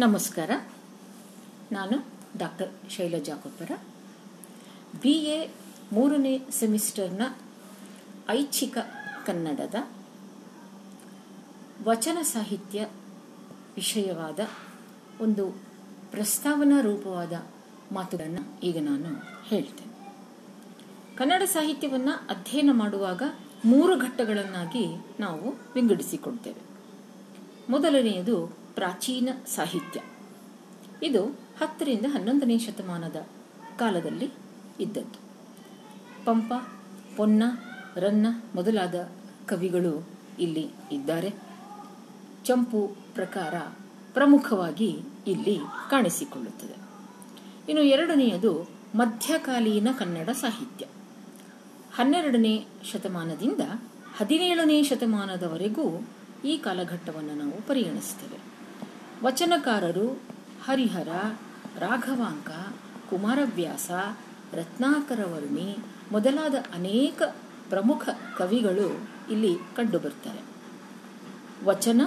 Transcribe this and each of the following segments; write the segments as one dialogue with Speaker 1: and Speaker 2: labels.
Speaker 1: ನಮಸ್ಕಾರ. ನಾನು doctor Shailaja Koppara. B A ಮೂರನೇ ಸೆಮಿಸ್ಟರ್ನ ಐಚ್ಛಿಕ ಕನ್ನಡದ ವಚನ ಸಾಹಿತ್ಯ ವಿಷಯವಾದ ಒಂದು ಪ್ರಸ್ತಾವನಾ ರೂಪವಾದ ಮಾತುಗಳನ್ನು ಈಗ ನಾನು ಹೇಳ್ತೇನೆ. ಕನ್ನಡ ಸಾಹಿತ್ಯವನ್ನು ಅಧ್ಯಯನ ಮಾಡುವಾಗ ಮೂರು ಘಟ್ಟಗಳನ್ನಾಗಿ ನಾವು ವಿಂಗಡಿಸಿಕೊಡ್ತೇವೆ ಮೊದಲನೆಯದು ಪ್ರಾಚೀನ ಸಾಹಿತ್ಯ. ಇದು ಹತ್ತರಿಂದ ಹನ್ನೊಂದನೇ ಶತಮಾನದ ಕಾಲದಲ್ಲಿ ಇದ್ದದ್ದು. ಪಂಪ, ಪೊನ್ನ, ರನ್ನ ಮೊದಲಾದ ಕವಿಗಳು ಇಲ್ಲಿ ಇದ್ದಾರೆ. ಚಂಪು ಪ್ರಕಾರ ಪ್ರಮುಖವಾಗಿ ಇಲ್ಲಿ ಕಾಣಿಸಿಕೊಳ್ಳುತ್ತದೆ. ಇನ್ನು ಎರಡನೆಯದು ಮಧ್ಯಕಾಲೀನ ಕನ್ನಡ ಸಾಹಿತ್ಯ. ಹನ್ನೆರಡನೇ ಶತಮಾನದಿಂದ ಹದಿನೇಳನೇ ಶತಮಾನದವರೆಗೂ ಈ ಕಾಲಘಟ್ಟವನ್ನು ನಾವು ಪರಿಗಣಿಸ್ತೇವೆ. ವಚನಕಾರರು ಹರಿಹರ, ರಾಘವಾಂಕ, ಕುಮಾರವ್ಯಾಸ ರತ್ನಾಕರವರ್ಣಿ ಮೊದಲಾದ ಅನೇಕ ಪ್ರಮುಖ ಕವಿಗಳು ಇಲ್ಲಿ ಕಂಡುಬರ್ತಾರೆ ವಚನ,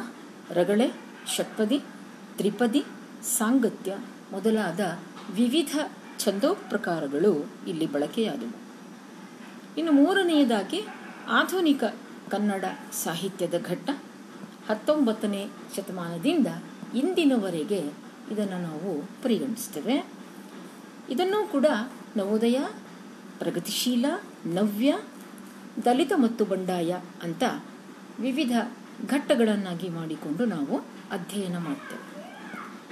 Speaker 1: ರಗಳೆ, ಷಟ್ಪದಿ, ತ್ರಿಪದಿ, ಸಾಂಗತ್ಯ ಮೊದಲಾದ ವಿವಿಧ ಛಂದೋಪ್ರಕಾರಗಳು ಇಲ್ಲಿ ಬಳಕೆಯಾದವು. ಇನ್ನು ಮೂರನೆಯದಾಗಿ ಆಧುನಿಕ ಕನ್ನಡ ಸಾಹಿತ್ಯದ ಘಟ್ಟ ಹತ್ತೊಂಬತ್ತನೇ ಶತಮಾನದಿಂದ ಇಂದಿನವರೆಗೆ ಇದನ್ನು ನಾವು ಪರಿಗಣಿಸ್ತೇವೆ. ಇದನ್ನು ಕೂಡ ನವೋದಯ, ಪ್ರಗತಿಶೀಲ, ನವ್ಯ, ದಲಿತ ಮತ್ತು ಬಂಡಾಯ ಅಂತ ವಿವಿಧ ಘಟ್ಟಗಳನ್ನಾಗಿ ಮಾಡಿಕೊಂಡು ನಾವು ಅಧ್ಯಯನ ಮಾಡ್ತೇವೆ.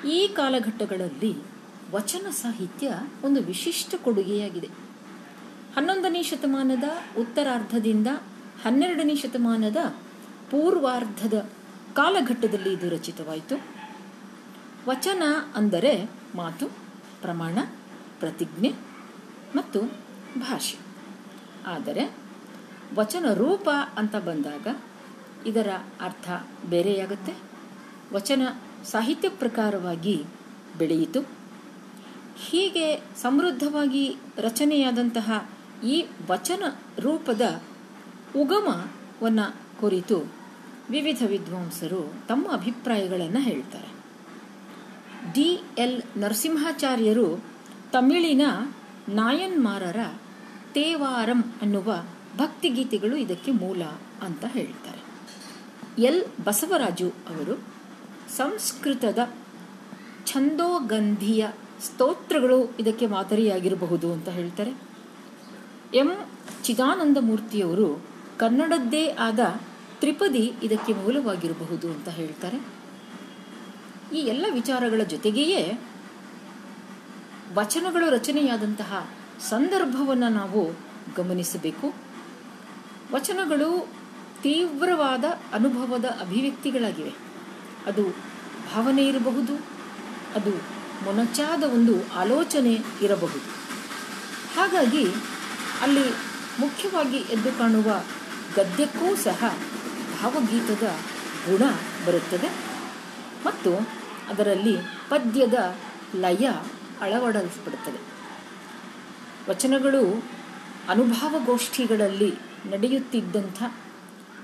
Speaker 1: ಈ ಕಾಲಘಟ್ಟಗಳಲ್ಲಿ ವಚನ ಸಾಹಿತ್ಯ ಒಂದು ವಿಶಿಷ್ಟ ಕೊಡುಗೆಯಾಗಿದೆ. ಹನ್ನೊಂದನೇ ಶತಮಾನದ ಉತ್ತರಾರ್ಧದಿಂದ ಹನ್ನೆರಡನೇ ಶತಮಾನದ ಪೂರ್ವಾರ್ಧದ ಕಾಲಘಟ್ಟದಲ್ಲಿ ಇದು ರಚಿತವಾಯಿತು. ವಚನ ಅಂದರೆ ಮಾತು, ಪ್ರಮಾಣ, ಪ್ರತಿಜ್ಞೆ ಮತ್ತು ಭಾಷೆ. ಆದರೆ ವಚನ ರೂಪ ಅಂತ ಬಂದಾಗ ಇದರ ಅರ್ಥ ಬೇರೆಯಾಗುತ್ತೆ. ವಚನ ಸಾಹಿತ್ಯ ಪ್ರಕಾರವಾಗಿ ಬೆಳೆಯಿತು. ಹೀಗೆ ಸಮೃದ್ಧವಾಗಿ ರಚನೆಯಾದಂತಹ ಈ ವಚನ ರೂಪದ ಉಗಮವನ್ನು ಕುರಿತು ವಿವಿಧ ವಿದ್ವಾಂಸರು ತಮ್ಮ ಅಭಿಪ್ರಾಯಗಳನ್ನು ಹೇಳ್ತಾರೆ. ಡಿ ಎಲ್ ನರಸಿಂಹಾಚಾರ್ಯರು ತಮಿಳಿನ ನಾಯನ್ಮಾರರ ತೇವಾರಂ ಅನ್ನುವ ಭಕ್ತಿಗೀತೆಗಳು ಇದಕ್ಕೆ ಮೂಲ ಅಂತ ಹೇಳ್ತಾರೆ. ಎಲ್ ಬಸವರಾಜು ಅವರು ಸಂಸ್ಕೃತದ ಛಂದೋಗಂಧಿಯ ಸ್ತೋತ್ರಗಳು ಇದಕ್ಕೆ ಮಾದರಿಯಾಗಿರಬಹುದು ಅಂತ ಹೇಳ್ತಾರೆ. ಎಂ ಚಿದಾನಂದ ಮೂರ್ತಿಯವರು ಕನ್ನಡದ್ದೇ ಆದ ತ್ರಿಪದಿ ಇದಕ್ಕೆ ಮೂಲವಾಗಿರಬಹುದು ಅಂತ ಹೇಳ್ತಾರೆ. ಈ ಎಲ್ಲ ವಿಚಾರಗಳ ಜೊತೆಗೆಯೇ ವಚನಗಳು ರಚನೆಯಾದಂತಹ ಸಂದರ್ಭವನ್ನು ನಾವು ಗಮನಿಸಬೇಕು. ವಚನಗಳು ತೀವ್ರವಾದ ಅನುಭವದ ಅಭಿವ್ಯಕ್ತಿಗಳಾಗಿವೆ. ಅದು ಭಾವನೆ ಇರಬಹುದು, ಅದು ಮೊನಚಾದ ಒಂದು ಆಲೋಚನೆ ಇರಬಹುದು. ಹಾಗಾಗಿ ಅಲ್ಲಿ ಮುಖ್ಯವಾಗಿ ಎದ್ದು ಕಾಣುವ ಗದ್ಯಕ್ಕೂ ಸಹ ಭಾವಗೀತದ ಗುಣ ಬರುತ್ತದೆ. ಮತ್ತು ಅದರಲ್ಲಿ ಪದ್ಯದ ಲಯ ಅಳವಡಿಸ್ಬಿಡುತ್ತದೆ ವಚನಗಳು ಅನುಭವಗೋಷ್ಠಿಗಳಲ್ಲಿ ನಡೆಯುತ್ತಿದ್ದಂಥ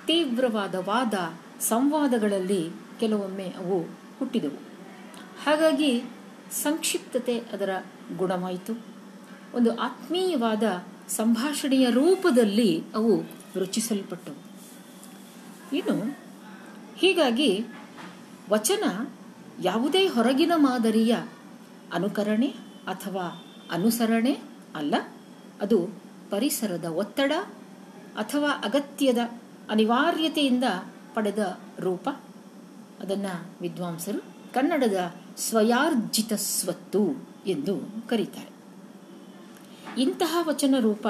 Speaker 1: ತೀವ್ರವಾದ ವಾದ ಸಂವಾದಗಳಲ್ಲಿ ಕೆಲವೊಮ್ಮೆ ಅವು ಹುಟ್ಟಿದವು. ಹಾಗಾಗಿ ಸಂಕ್ಷಿಪ್ತತೆ ಅದರ ಗುಣವಾಯಿತು. ಒಂದು ಆತ್ಮೀಯವಾದ ಸಂಭಾಷಣೆಯ ರೂಪದಲ್ಲಿ ಅವು ರಚಿಸಲ್ಪಟ್ಟವು. ಇನ್ನು ಹೀಗಾಗಿ ವಚನ ಯಾವುದೇ ಹೊರಗಿನ ಮಾದರಿಯ ಅನುಕರಣೆ ಅಥವಾ ಅನುಸರಣೆ ಅಲ್ಲ. ಅದು ಪರಿಸರದ ಒತ್ತಡ ಅಥವಾ ಅಗತ್ಯದ ಅನಿವಾರ್ಯತೆಯಿಂದ ಪಡೆದ ರೂಪ. ಅದನ್ನು ವಿದ್ವಾಂಸರು ಕನ್ನಡದ ಸ್ವಯಾರ್ಜಿತ ಸ್ವತ್ತು ಎಂದು ಕರೀತಾರೆ. ಇಂತಹ ವಚನ ರೂಪ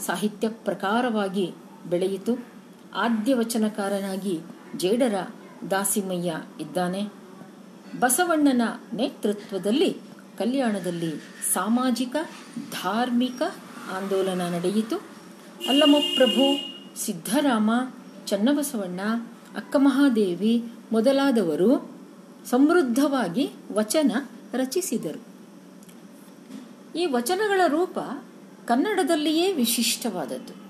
Speaker 1: ಸಾಹಿತ್ಯ ಪ್ರಕಾರವಾಗಿ ಬೆಳೆಯಿತು. ಆದ್ಯ ವಚನಕಾರನಾಗಿ ಜೇಡರ ದಾಸಿಮಯ್ಯ ಇದ್ದಾನೆ. ಬಸವಣ್ಣನ ನೇತೃತ್ವದಲ್ಲಿ ಕಲ್ಯಾಣದಲ್ಲಿ ಸಾಮಾಜಿಕ, ಧಾರ್ಮಿಕ ಆಂದೋಲನ ನಡೆಯಿತು. ಅಲ್ಲಮಪ್ರಭು ಸಿದ್ಧರಾಮ, ಚನ್ನಬಸವಣ್ಣ, ಅಕ್ಕಮಹಾದೇವಿ ಮೊದಲಾದವರು ಸಮೃದ್ಧವಾಗಿ ವಚನ ರಚಿಸಿದರು. ಈ ವಚನಗಳ ರೂಪ ಕನ್ನಡದಲ್ಲಿಯೇ ವಿಶಿಷ್ಟವಾದದ್ದು.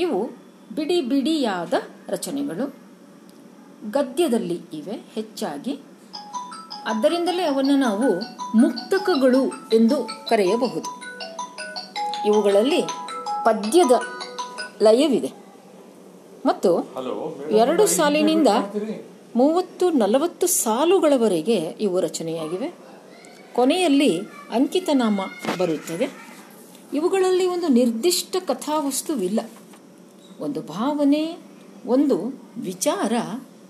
Speaker 1: ಇವು ಬಿಡಿ ಬಿಡಿಯಾದ ರಚನೆಗಳು. ಗದ್ಯದಲ್ಲಿ ಇವೆ ಹೆಚ್ಚಾಗಿ. ಆದ್ದರಿಂದಲೇ ಅವನ್ನು ನಾವು ಮುಕ್ತಕಗಳು ಎಂದು ಕರೆಯಬಹುದು. ಇವುಗಳಲ್ಲಿ ಪದ್ಯದ ಲಯವಿದೆ. ಮತ್ತು ಎರಡು ಸಾಲಿನಿಂದ ಮೂವತ್ತು ನಲವತ್ತು ಸಾಲುಗಳವರೆಗೆ ಇವು ರಚನೆಯಾಗಿವೆ. ಕೊನೆಯಲ್ಲಿ ಅಂಕಿತನಾಮ ಬರುತ್ತದೆ. ಇವುಗಳಲ್ಲಿ ಒಂದು ನಿರ್ದಿಷ್ಟ ಕಥಾವಸ್ತುವಿಲ್ಲ. ಒಂದು ಭಾವನೆ ಒಂದು ವಿಚಾರ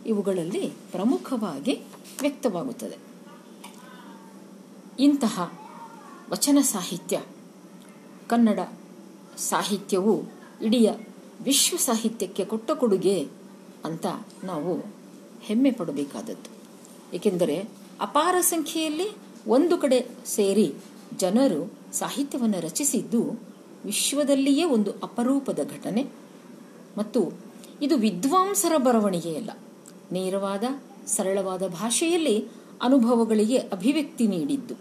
Speaker 1: ಇವುಗಳಲ್ಲಿ ಪ್ರಮುಖವಾಗಿ ವ್ಯಕ್ತವಾಗುತ್ತದೆ. ಇಂತಹ ವಚನ ಸಾಹಿತ್ಯ. ಕನ್ನಡ ಸಾಹಿತ್ಯವು ಇಡೀ ವಿಶ್ವ ಸಾಹಿತ್ಯಕ್ಕೆ ಕೊಟ್ಟ ಕೊಡುಗೆ ಅಂತ ನಾವು ಹೆಮ್ಮೆ ಪಡಬೇಕಾದದ್ದು. ಏಕೆಂದರೆ ಅಪಾರ ಸಂಖ್ಯೆಯಲ್ಲಿ ಒಂದು ಕಡೆ ಸೇರಿ ಜನರು ಸಾಹಿತ್ಯವನ್ನು ರಚಿಸಿದ್ದು ವಿಶ್ವದಲ್ಲಿಯೇ ಒಂದು ಅಪರೂಪದ ಘಟನೆ. ಮತ್ತು ಇದು ವಿದ್ವಾಂಸರ ಬರವಣಿಗೆಯಲ್ಲ. ನೇರವಾದ ಸರಳವಾದ ಭಾಷೆಯಲ್ಲಿ ಅನುಭವಗಳಿಗೆ ಅಭಿವ್ಯಕ್ತಿ ನೀಡಿದ್ದು.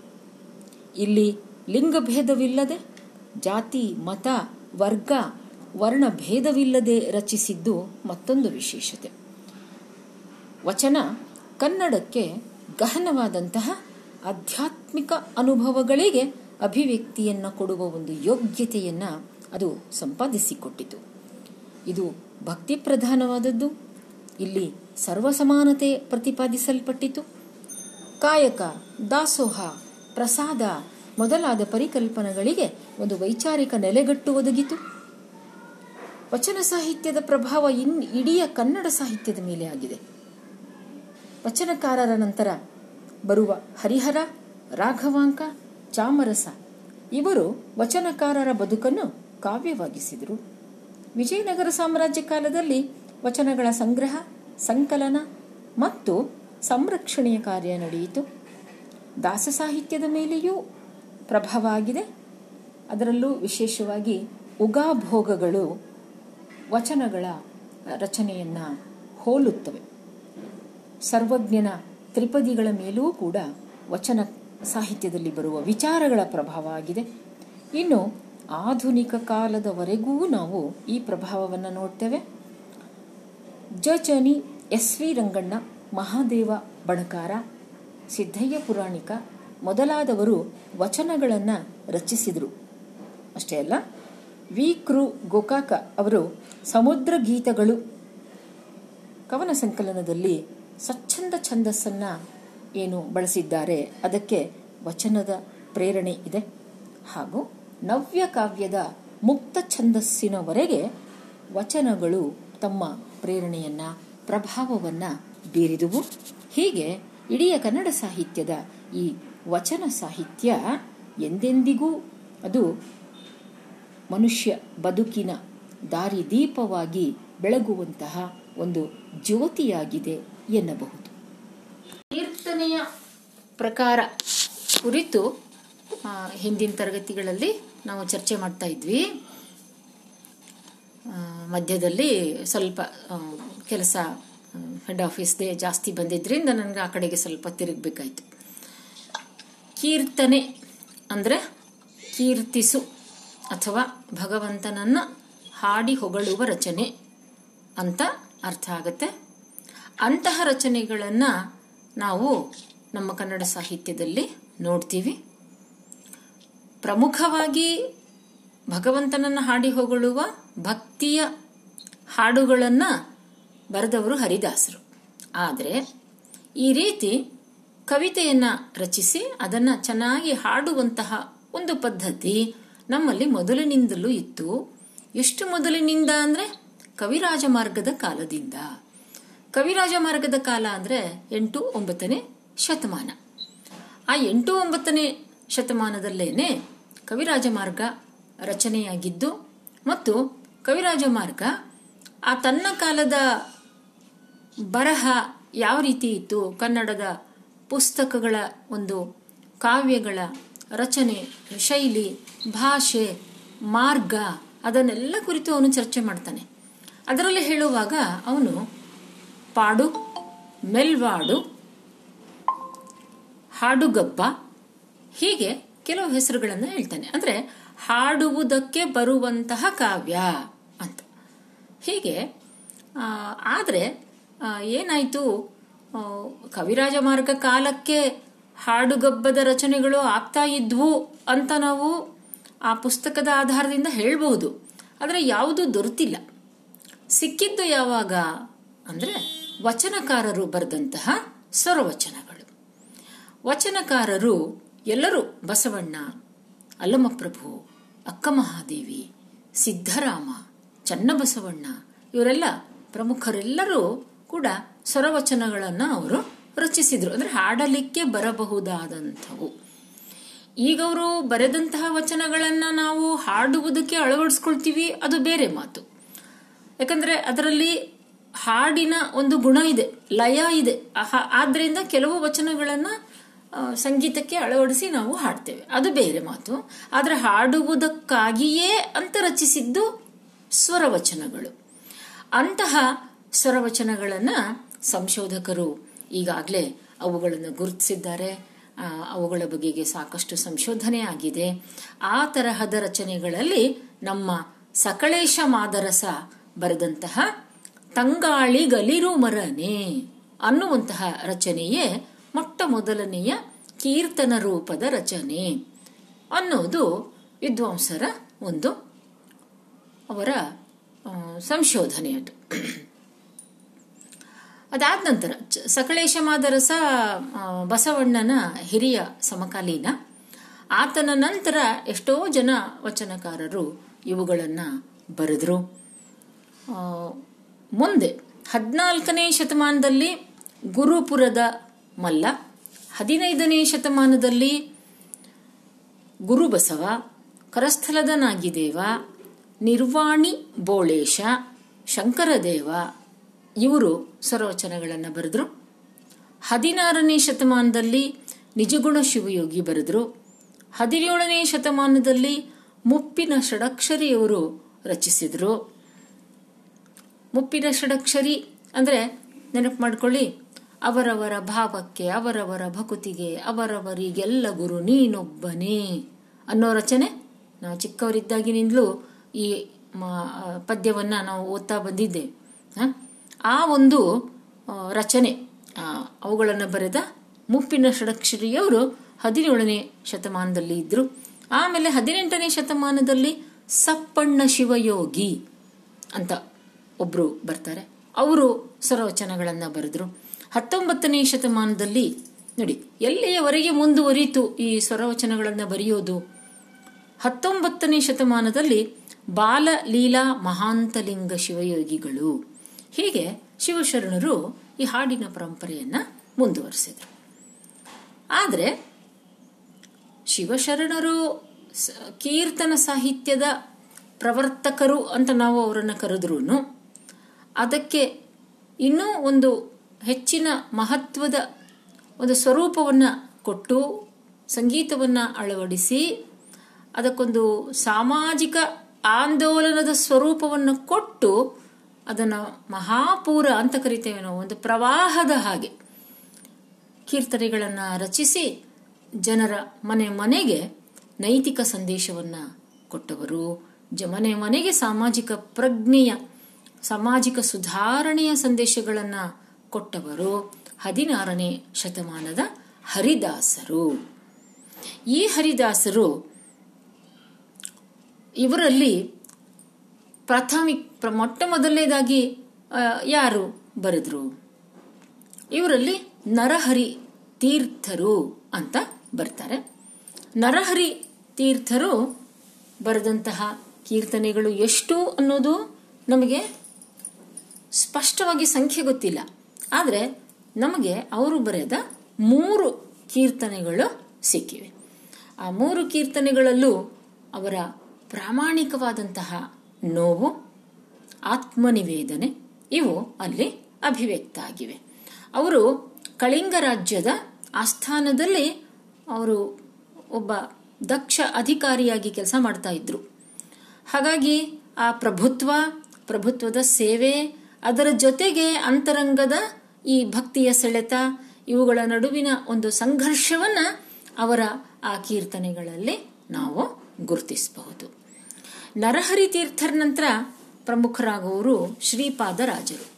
Speaker 1: ಇಲ್ಲಿ ಲಿಂಗಭೇದವಿಲ್ಲದೆ, ಜಾತಿ, ಮತ, ವರ್ಗ ವರ್ಣ ಭೇದವಿಲ್ಲದೆ ರಚಿಸಿದ್ದು ಮತ್ತೊಂದು ವಿಶೇಷತೆ. ವಚನ ಕನ್ನಡಕ್ಕೆ ಗಹನವಾದಂತಹ ಆಧ್ಯಾತ್ಮಿಕ ಅನುಭವಗಳಿಗೆ ಅಭಿವ್ಯಕ್ತಿಯನ್ನು ಕೊಡುವ ಒಂದು ಯೋಗ್ಯತೆಯನ್ನು ಅದು ಸಂಪಾದಿಸಿಕೊಟ್ಟಿತು. ಇದು ಭಕ್ತಿ ಪ್ರಧಾನವಾದದ್ದು ಇಲ್ಲಿ ಸರ್ವಸಮಾನತೆ ಪ್ರತಿಪಾದಿಸಲ್ಪಟ್ಟಿತು. ಕಾಯಕ ದಾಸೋಹ, ಪ್ರಸಾದ ಮೊದಲಾದ ಪರಿಕಲ್ಪನೆಗಳಿಗೆ ಒಂದು ವೈಚಾರಿಕ ನೆಲೆಗಟ್ಟು ಒದಗಿತು. ವಚನ ಸಾಹಿತ್ಯದ ಪ್ರಭಾವ ಇನ್ ಇಡೀ ಕನ್ನಡ ಸಾಹಿತ್ಯದ ಮೇಲೆ ಆಗಿದೆ. ವಚನಕಾರರ ನಂತರ ಬರುವ ಹರಿಹರ, ರಾಘವಾಂಕ, ಚಾಮರಸ, ಇವರು ವಚನಕಾರರ ಬದುಕನ್ನು ಕಾವ್ಯವಾಗಿಸಿದರು. ವಿಜಯನಗರ ಸಾಮ್ರಾಜ್ಯ ಕಾಲದಲ್ಲಿ ವಚನಗಳ ಸಂಗ್ರಹ, ಸಂಕಲನ ಮತ್ತು ಸಂರಕ್ಷಣೆಯ ಕಾರ್ಯ ನಡೆಯಿತು. ದಾಸ ಸಾಹಿತ್ಯದ ಮೇಲೆಯೂ ಪ್ರಭಾವ ಆಗಿದೆ ಅದರಲ್ಲೂ ವಿಶೇಷವಾಗಿ ಉಗಾಭೋಗಗಳು ವಚನಗಳ ರಚನೆಯನ್ನ ಹೋಲುತ್ತವೆ. ಸರ್ವಜ್ಞನ ತ್ರಿಪದಿಗಳ ಮೇಲೂ ಕೂಡ ವಚನ ಸಾಹಿತ್ಯದಲ್ಲಿ ಬರುವ ವಿಚಾರಗಳ ಪ್ರಭಾವ ಆಗಿದೆ. ಇನ್ನು ಆಧುನಿಕ ಕಾಲದವರೆಗೂ ನಾವು ಈ ಪ್ರಭಾವವನ್ನು ನೋಡ್ತೇವೆ. ಜಚನಿ ಎಸ್ ವಿ ರಂಗಣ್ಣ ಮಹಾದೇವ ಬಣಕಾರ, ಸಿದ್ಧಯ್ಯ ಪುರಾಣಿಕ ಮೊದಲಾದವರು ವಚನಗಳನ್ನು ರಚಿಸಿದರು. ಅಷ್ಟೇ ಅಲ್ಲ, ವಿ. ಕೃ. ಗೋಕಾಕ ಅವರು ಸಮುದ್ರ ಗೀತಗಳು ಕವನ ಸಂಕಲನದಲ್ಲಿ ಸ್ವಚ್ಛಂದ ಛಂದಸ್ಸನ್ನ ಏನು ಬಳಸಿದ್ದಾರೆ, ಅದಕ್ಕೆ ವಚನದ ಪ್ರೇರಣೆ ಇದೆ. ಹಾಗೂ ನವ್ಯ ಕಾವ್ಯದ ಮುಕ್ತ ಛಂದಸ್ಸಿನವರೆಗೆ ವಚನಗಳು ತಮ್ಮ ಪ್ರೇರಣೆಯನ್ನ, ಪ್ರಭಾವವನ್ನ ಬೀರಿದುವು. ಹೀಗೆ ಇಡೀ ಕನ್ನಡ ಸಾಹಿತ್ಯದ ಈ ವಚನ ಸಾಹಿತ್ಯ ಎಂದೆಂದಿಗೂ ಅದು ಮನುಷ್ಯ ಬದುಕಿನ ದಾರಿದೀಪವಾಗಿ ಬೆಳಗುವಂತಹ ಒಂದು ಜ್ಯೋತಿಯಾಗಿದೆ ಎನ್ನಬಹುದು. ಕೀರ್ತನೆಯ ಪ್ರಕಾರ ಕುರಿತು ಹಿಂದಿನ ತರಗತಿಗಳಲ್ಲಿ ನಾವು ಚರ್ಚೆ ಮಾಡ್ತಾ ಇದ್ವಿ. ಮಧ್ಯದಲ್ಲಿ ಸ್ವಲ್ಪ ಕೆಲಸ ಹೆಡ್ ಆಫೀಸ್ದೇ ಜಾಸ್ತಿ ಬಂದಿದ್ರಿಂದ ನನಗೆ ಆ ಕಡೆಗೆ ಸ್ವಲ್ಪ ತಿರುಗಬೇಕಾಯ್ತು. ಕೀರ್ತನೆ ಅಂದರೆ ಕೀರ್ತಿಸು ಅಥವಾ ಭಗವಂತನನ್ನು ಹಾಡಿ ಹೊಗಳುವ ರಚನೆ ಅಂತ ಅರ್ಥ ಆಗತ್ತೆ. ಅಂತಹ ರಚನೆಗಳನ್ನು ನಾವು ನಮ್ಮ ಕನ್ನಡ ಸಾಹಿತ್ಯದಲ್ಲಿ ನೋಡ್ತೀವಿ. ಪ್ರಮುಖವಾಗಿ ಭಗವಂತನನ್ನು ಹಾಡಿ ಹೊಗಳುವ ಭಕ್ತಿಯ ಹಾಡುಗಳನ್ನು ಬರೆದವರು ಹರಿದಾಸರು. ಆದರೆ ಈ ರೀತಿ ಕವಿತೆಯನ್ನು ರಚಿಸಿ ಅದನ್ನ ಚೆನ್ನಾಗಿ ಹಾಡುವಂತಹ ಒಂದು ಪದ್ಧತಿ ನಮ್ಮಲ್ಲಿ ಮೊದಲಿನಿಂದಲೂ ಇತ್ತು. ಎಷ್ಟು ಮೊದಲಿನಿಂದ ಅಂದ್ರೆ ಕವಿರಾಜ ಮಾರ್ಗದ ಕಾಲದಿಂದ. ಕವಿರಾಜ ಮಾರ್ಗದ ಕಾಲ ಅಂದ್ರೆ ಎಂಟು ಒಂಬತ್ತನೇ ಶತಮಾನ. ಆ ಎಂಟು ಒಂಬತ್ತನೇ ಶತಮಾನದಲ್ಲೇನೆ ಕವಿರಾಜ ಮಾರ್ಗ ರಚನೆಯಾಗಿದ್ದು ಮತ್ತು ಕವಿರಾಜ ಮಾರ್ಗ ಆ ತನ್ನ ಕಾಲದ ಬರಹ ಯಾವ ರೀತಿ ಇತ್ತು? ಕನ್ನಡದ ಪುಸ್ತಕಗಳ ಒಂದು ಕಾವ್ಯಗಳ ರಚನೆ, ಶೈಲಿ, ಭಾಷೆ, ಮಾರ್ಗ ಅದನ್ನೆಲ್ಲ ಕುರಿತು ಅವನು ಚರ್ಚೆ ಮಾಡ್ತಾನೆ. ಅದರಲ್ಲಿ ಹೇಳುವಾಗ ಅವನು ಪಾಡು, ಮೆಲ್ವಾಡು ಹಾಡುಗಬ್ಬ ಹೀಗೆ ಕೆಲವು ಹೆಸರುಗಳನ್ನು ಹೇಳ್ತಾನೆ. ಅಂದ್ರೆ ಹಾಡುವುದಕ್ಕೆ ಬರುವಂತಹ ಕಾವ್ಯ ಅಂತ. ಹೀಗೆ ಆದ್ರೆ ಏನಾಯ್ತು? ಕವಿರಾಜ ಮಾರ್ಗ ಕಾಲಕ್ಕೆ ಹಾಡುಗಬ್ಬದ ರಚನೆಗಳು ಆಗ್ತಾ ಇದ್ವು ಅಂತ ನಾವು ಆ ಪುಸ್ತಕದ ಆಧಾರದಿಂದ ಹೇಳಬಹುದು. ಆದರೆ ಯಾವುದೂ ದೊರೆತಿಲ್ಲ. ಸಿಕ್ಕಿದ್ದು ಯಾವಾಗ? ಅಂದರೆ ವಚನಕಾರರು ಬರೆದಂತಹ ಸ್ವರವಚನಗಳು. ವಚನಕಾರರು ಎಲ್ಲರೂ ಬಸವಣ್ಣ, ಅಲ್ಲಮಪ್ರಭು, ಅಕ್ಕ ಮಹಾದೇವಿ, ಸಿದ್ಧರಾಮ, ಚನ್ನಬಸವಣ್ಣ, ಇವರೆಲ್ಲ ಪ್ರಮುಖರೆಲ್ಲರೂ ಕೂಡ ಸ್ವರವಚನಗಳನ್ನು ಅವರು ರಚಿಸಿದರು. ಅಂದರೆ ಹಾಡಲಿಕ್ಕೆ ಬರಬಹುದಾದಂಥವು. ಈಗ ಅವರು ಬರೆದಂತಹ ವಚನಗಳನ್ನು ನಾವು ಹಾಡುವುದಕ್ಕೆ ಅಳವಡಿಸ್ಕೊಳ್ತೀವಿ, ಅದು ಬೇರೆ ಮಾತು. ಯಾಕಂದರೆ ಅದರಲ್ಲಿ ಹಾಡಿನ ಒಂದು ಗುಣ ಇದೆ, ಲಯ ಇದೆ. ಆದ್ದರಿಂದ ಕೆಲವು ವಚನಗಳನ್ನು ಸಂಗೀತಕ್ಕೆ ಅಳವಡಿಸಿ ನಾವು ಹಾಡ್ತೇವೆ. ಅದು ಬೇರೆ ಮಾತು. ಆದರೆ ಹಾಡುವುದಕ್ಕಾಗಿಯೇ ಅಂತ ರಚಿಸಿದ್ದು ಸ್ವರವಚನಗಳು. ಅಂತಹ ಸ್ವರವಚನಗಳನ್ನು ಸಂಶೋಧಕರು ಈಗಾಗಲೇ ಅವುಗಳನ್ನು ಗುರುತಿಸಿದ್ದಾರೆ. ಅವುಗಳ ಬಗೆಗೆ ಸಾಕಷ್ಟು ಸಂಶೋಧನೆ ಆಗಿದೆ. ಆ ತರಹದ ರಚನೆಗಳಲ್ಲಿ ನಮ್ಮ ಸಕಳೇಶ ಮಾದರಸ ಬರೆದಂತಹ ತಂಗಾಳಿ ಗಲಿರು ಮರನೆ ಅನ್ನುವಂತಹ ರಚನೆಯೇ ಮೊಟ್ಟ ಮೊದಲನೆಯ ಕೀರ್ತನ ರೂಪದ ರಚನೆ ಅನ್ನೋದು ವಿದ್ವಾಂಸರ ಒಂದು ಅವರ ಸಂಶೋಧನೆ ಅದು ಅದಾದ ನಂತರ ಸಕಲೇಶ ಮಾದರಸ ಬಸವಣ್ಣನ ಹಿರಿಯ ಸಮಕಾಲೀನ. ಆತನ ನಂತರ ಎಷ್ಟೋ ಜನ ವಚನಕಾರರು ಇವುಗಳನ್ನು ಬರೆದ್ರು. ಮುಂದೆ ಹದಿನಾಲ್ಕನೇ ಶತಮಾನದಲ್ಲಿ ಗುರುಪುರದ ಮಲ್ಲ, ಹದಿನೈದನೇ ಶತಮಾನದಲ್ಲಿ ಗುರುಬಸವ, ಕರಸ್ಥಲದ ನಾಗಿದೇವ, ನಿರ್ವಾಣಿ ಬೋಳೇಶ, ಶಂಕರದೇವ ಇವರು ಸ್ವರವಚನಗಳನ್ನು ಬರೆದ್ರು. ಹದಿನಾರನೇ ಶತಮಾನದಲ್ಲಿ ನಿಜಗುಣ ಶಿವಯೋಗಿ ಬರೆದ್ರು. ಹದಿನೇಳನೇ ಶತಮಾನದಲ್ಲಿ ಮುಪ್ಪಿನ ಷಡಕ್ಷರಿಯವರು ರಚಿಸಿದರು. ಮುಪ್ಪಿನ ಷಡಕ್ಷರಿ ಅಂದರೆ ನೆನಪು ಮಾಡ್ಕೊಳ್ಳಿ, ಅವರವರ ಭಾವಕ್ಕೆ, ಅವರವರ ಭಕುತಿಗೆ, ಅವರವರಿಗೆಲ್ಲ ಗುರು ನೀನೊಬ್ಬನೇ ಅನ್ನೋ ರಚನೆ. ನಾವು ಚಿಕ್ಕವರಿದ್ದಾಗಿನಿಂದಲೂ ಈ ಪದ್ಯವನ್ನು ನಾವು ಓದ್ತಾ ಬಂದಿದ್ದೆ. ಹ? ಆ ಒಂದು ರಚನೆ ಅವುಗಳನ್ನು ಬರೆದ ಮುಪ್ಪಿನ ಷಡಕ್ಷರಿಯವರು ಹದಿನೇಳನೇ ಶತಮಾನದಲ್ಲಿ ಇದ್ದರು ಆಮೇಲೆ ಹದಿನೆಂಟನೇ ಶತಮಾನದಲ್ಲಿ ಸಪ್ಪಣ್ಣ ಶಿವಯೋಗಿ ಅಂತ ಒಬ್ರು ಬರ್ತಾರೆ. ಅವರು ಸ್ವರವಚನಗಳನ್ನು ಬರೆದ್ರು. ಹತ್ತೊಂಬತ್ತನೇ ಶತಮಾನದಲ್ಲಿ, ನೋಡಿ, ಎಲ್ಲಿಯವರೆಗೆ ಮುಂದುವರಿತು ಈ ಸ್ವರವಚನಗಳನ್ನು ಬರೆಯೋದು? ಹತ್ತೊಂಬತ್ತನೇ ಶತಮಾನದಲ್ಲಿ ಬಾಲಲೀಲಾ ಮಹಾಂತಲಿಂಗ ಶಿವಯೋಗಿಗಳು. ಹೀಗೆ ಶಿವಶರಣರು ಈ ಹಾಡಿನ ಪರಂಪರೆಯನ್ನ ಮುಂದುವರಿಸಿದರು. ಆದರೆ ಶಿವಶರಣರು ಕೀರ್ತನ ಸಾಹಿತ್ಯದ ಪ್ರವರ್ತಕರು ಅಂತ ನಾವು ಅವರನ್ನು ಕರೆದ್ರೂ ಅದಕ್ಕೆ ಇನ್ನೂ ಒಂದು ಹೆಚ್ಚಿನ ಮಹತ್ವದ ಒಂದು ಸ್ವರೂಪವನ್ನು ಕೊಟ್ಟು ಸಂಗೀತವನ್ನು ಅಳವಡಿಸಿ ಅದಕ್ಕೊಂದು ಸಾಮಾಜಿಕ ಆಂದೋಲನದ ಸ್ವರೂಪವನ್ನು ಕೊಟ್ಟು ಅದನ್ನು ಮಹಾಪೂರ ಅಂತ ಕರಿತೇವೆ ನಾವು. ಒಂದು ಪ್ರವಾಹದ ಹಾಗೆ. ಕೀರ್ತನೆಗಳನ್ನು ರಚಿಸಿ ಜನರ ಮನೆ ಮನೆಗೆ ನೈತಿಕ ಸಂದೇಶವನ್ನು ಕೊಟ್ಟವರು. ಜ ಮನೆ ಮನೆಗೆ ಸಾಮಾಜಿಕ ಪ್ರಜ್ಞೆಯ, ಸಾಮಾಜಿಕ ಸುಧಾರಣೆಯ ಸಂದೇಶಗಳನ್ನು ಕೊಟ್ಟವರು. ಹದಿನಾರನೇ ಶತಮಾನದ ಹರಿದಾಸರು. ಈ ಹರಿದಾಸರು ಇವರಲ್ಲಿ ಪ್ರಾಥಮಿಕ, ಪ್ರ- ಮೊಟ್ಟ ಮೊದಲನೇದಾಗಿ ಯಾರು ಬರೆದ್ರು? ಇವರಲ್ಲಿ ನರಹರಿ ತೀರ್ಥರು ಅಂತ ಬರ್ತಾರೆ. ನರಹರಿ ತೀರ್ಥರು ಬರೆದಂತಹ ಕೀರ್ತನೆಗಳು ಎಷ್ಟು ಅನ್ನೋದು ನಮಗೆ ಸ್ಪಷ್ಟವಾಗಿ ಸಂಖ್ಯೆ ಗೊತ್ತಿಲ್ಲ. ಆದರೆ ನಮಗೆ ಅವರು ಬರೆದ ಮೂರು ಕೀರ್ತನೆಗಳು ಸಿಕ್ಕಿವೆ. ಆ ಮೂರು ಕೀರ್ತನೆಗಳಲ್ಲೂ ಅವರ ಪ್ರಾಮಾಣಿಕವಾದಂತಹ ನೋವು, ಆತ್ಮನಿವೇದನೆ, ಇವು ಅಲ್ಲಿ ಅಭಿವ್ಯಕ್ತ ಆಗಿವೆ ಅವರು ಕಳಿಂಗ ರಾಜ್ಯದ ಆಸ್ಥಾನದಲ್ಲಿ ಅವರು ಒಬ್ಬ ದಕ್ಷ ಅಧಿಕಾರಿಯಾಗಿ ಕೆಲಸ ಮಾಡ್ತಾ ಇದ್ರು. ಹಾಗಾಗಿ ಆ ಪ್ರಭುತ್ವ, ಪ್ರಭುತ್ವದ ಸೇವೆ, ಅದರ ಜೊತೆಗೆ ಅಂತರಂಗದ ಈ ಭಕ್ತಿಯ ಸೆಳೆತ, ಇವುಗಳ ನಡುವಿನ ಒಂದು ಸಂಘರ್ಷವನ್ನ ಅವರ ಆ ಕೀರ್ತನೆಗಳಲ್ಲಿ ನಾವು ಗುರುತಿಸಬಹುದು. ನರಹರಿ ತೀರ್ಥರ ನಂತರ ಪ್ರಮುಖರಾಗುವವರು ಶ್ರೀಪಾದರಾಜರು.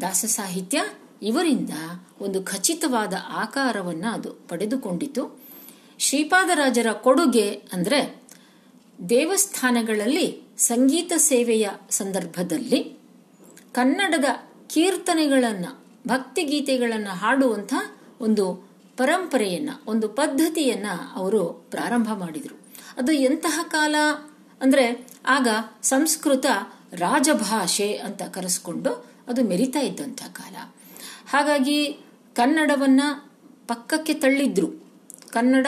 Speaker 1: ದಾಸ ಸಾಹಿತ್ಯ ಇವರಿಂದ ಒಂದು ಖಚಿತವಾದ ಆಕಾರವನ್ನು ಅದು ಪಡೆದುಕೊಂಡಿತು. ಶ್ರೀಪಾದರಾಜರ ಕೊಡುಗೆ ಅಂದರೆ ದೇವಸ್ಥಾನಗಳಲ್ಲಿ ಸಂಗೀತ ಸೇವೆಯ ಸಂದರ್ಭದಲ್ಲಿ ಕನ್ನಡದ ಕೀರ್ತನೆಗಳನ್ನು, ಭಕ್ತಿಗೀತೆಗಳನ್ನು ಹಾಡುವಂಥ ಒಂದು ಪರಂಪರೆಯನ್ನು, ಒಂದು ಪದ್ಧತಿಯನ್ನು ಅವರು ಪ್ರಾರಂಭ ಮಾಡಿದರು. ಅದು ಎಂತಹ ಕಾಲ? ಅಂದರೆ ಆಗ ಸಂಸ್ಕೃತ ರಾಜಭಾಷೆ ಅಂತ ಕರೆಸ್ಕೊಂಡು ಅದು ಮೆರಿತಾ ಇದ್ದಂಥ ಕಾಲ. ಹಾಗಾಗಿ ಕನ್ನಡವನ್ನು ಪಕ್ಕಕ್ಕೆ ತಳ್ಳಿದ್ರು. ಕನ್ನಡ,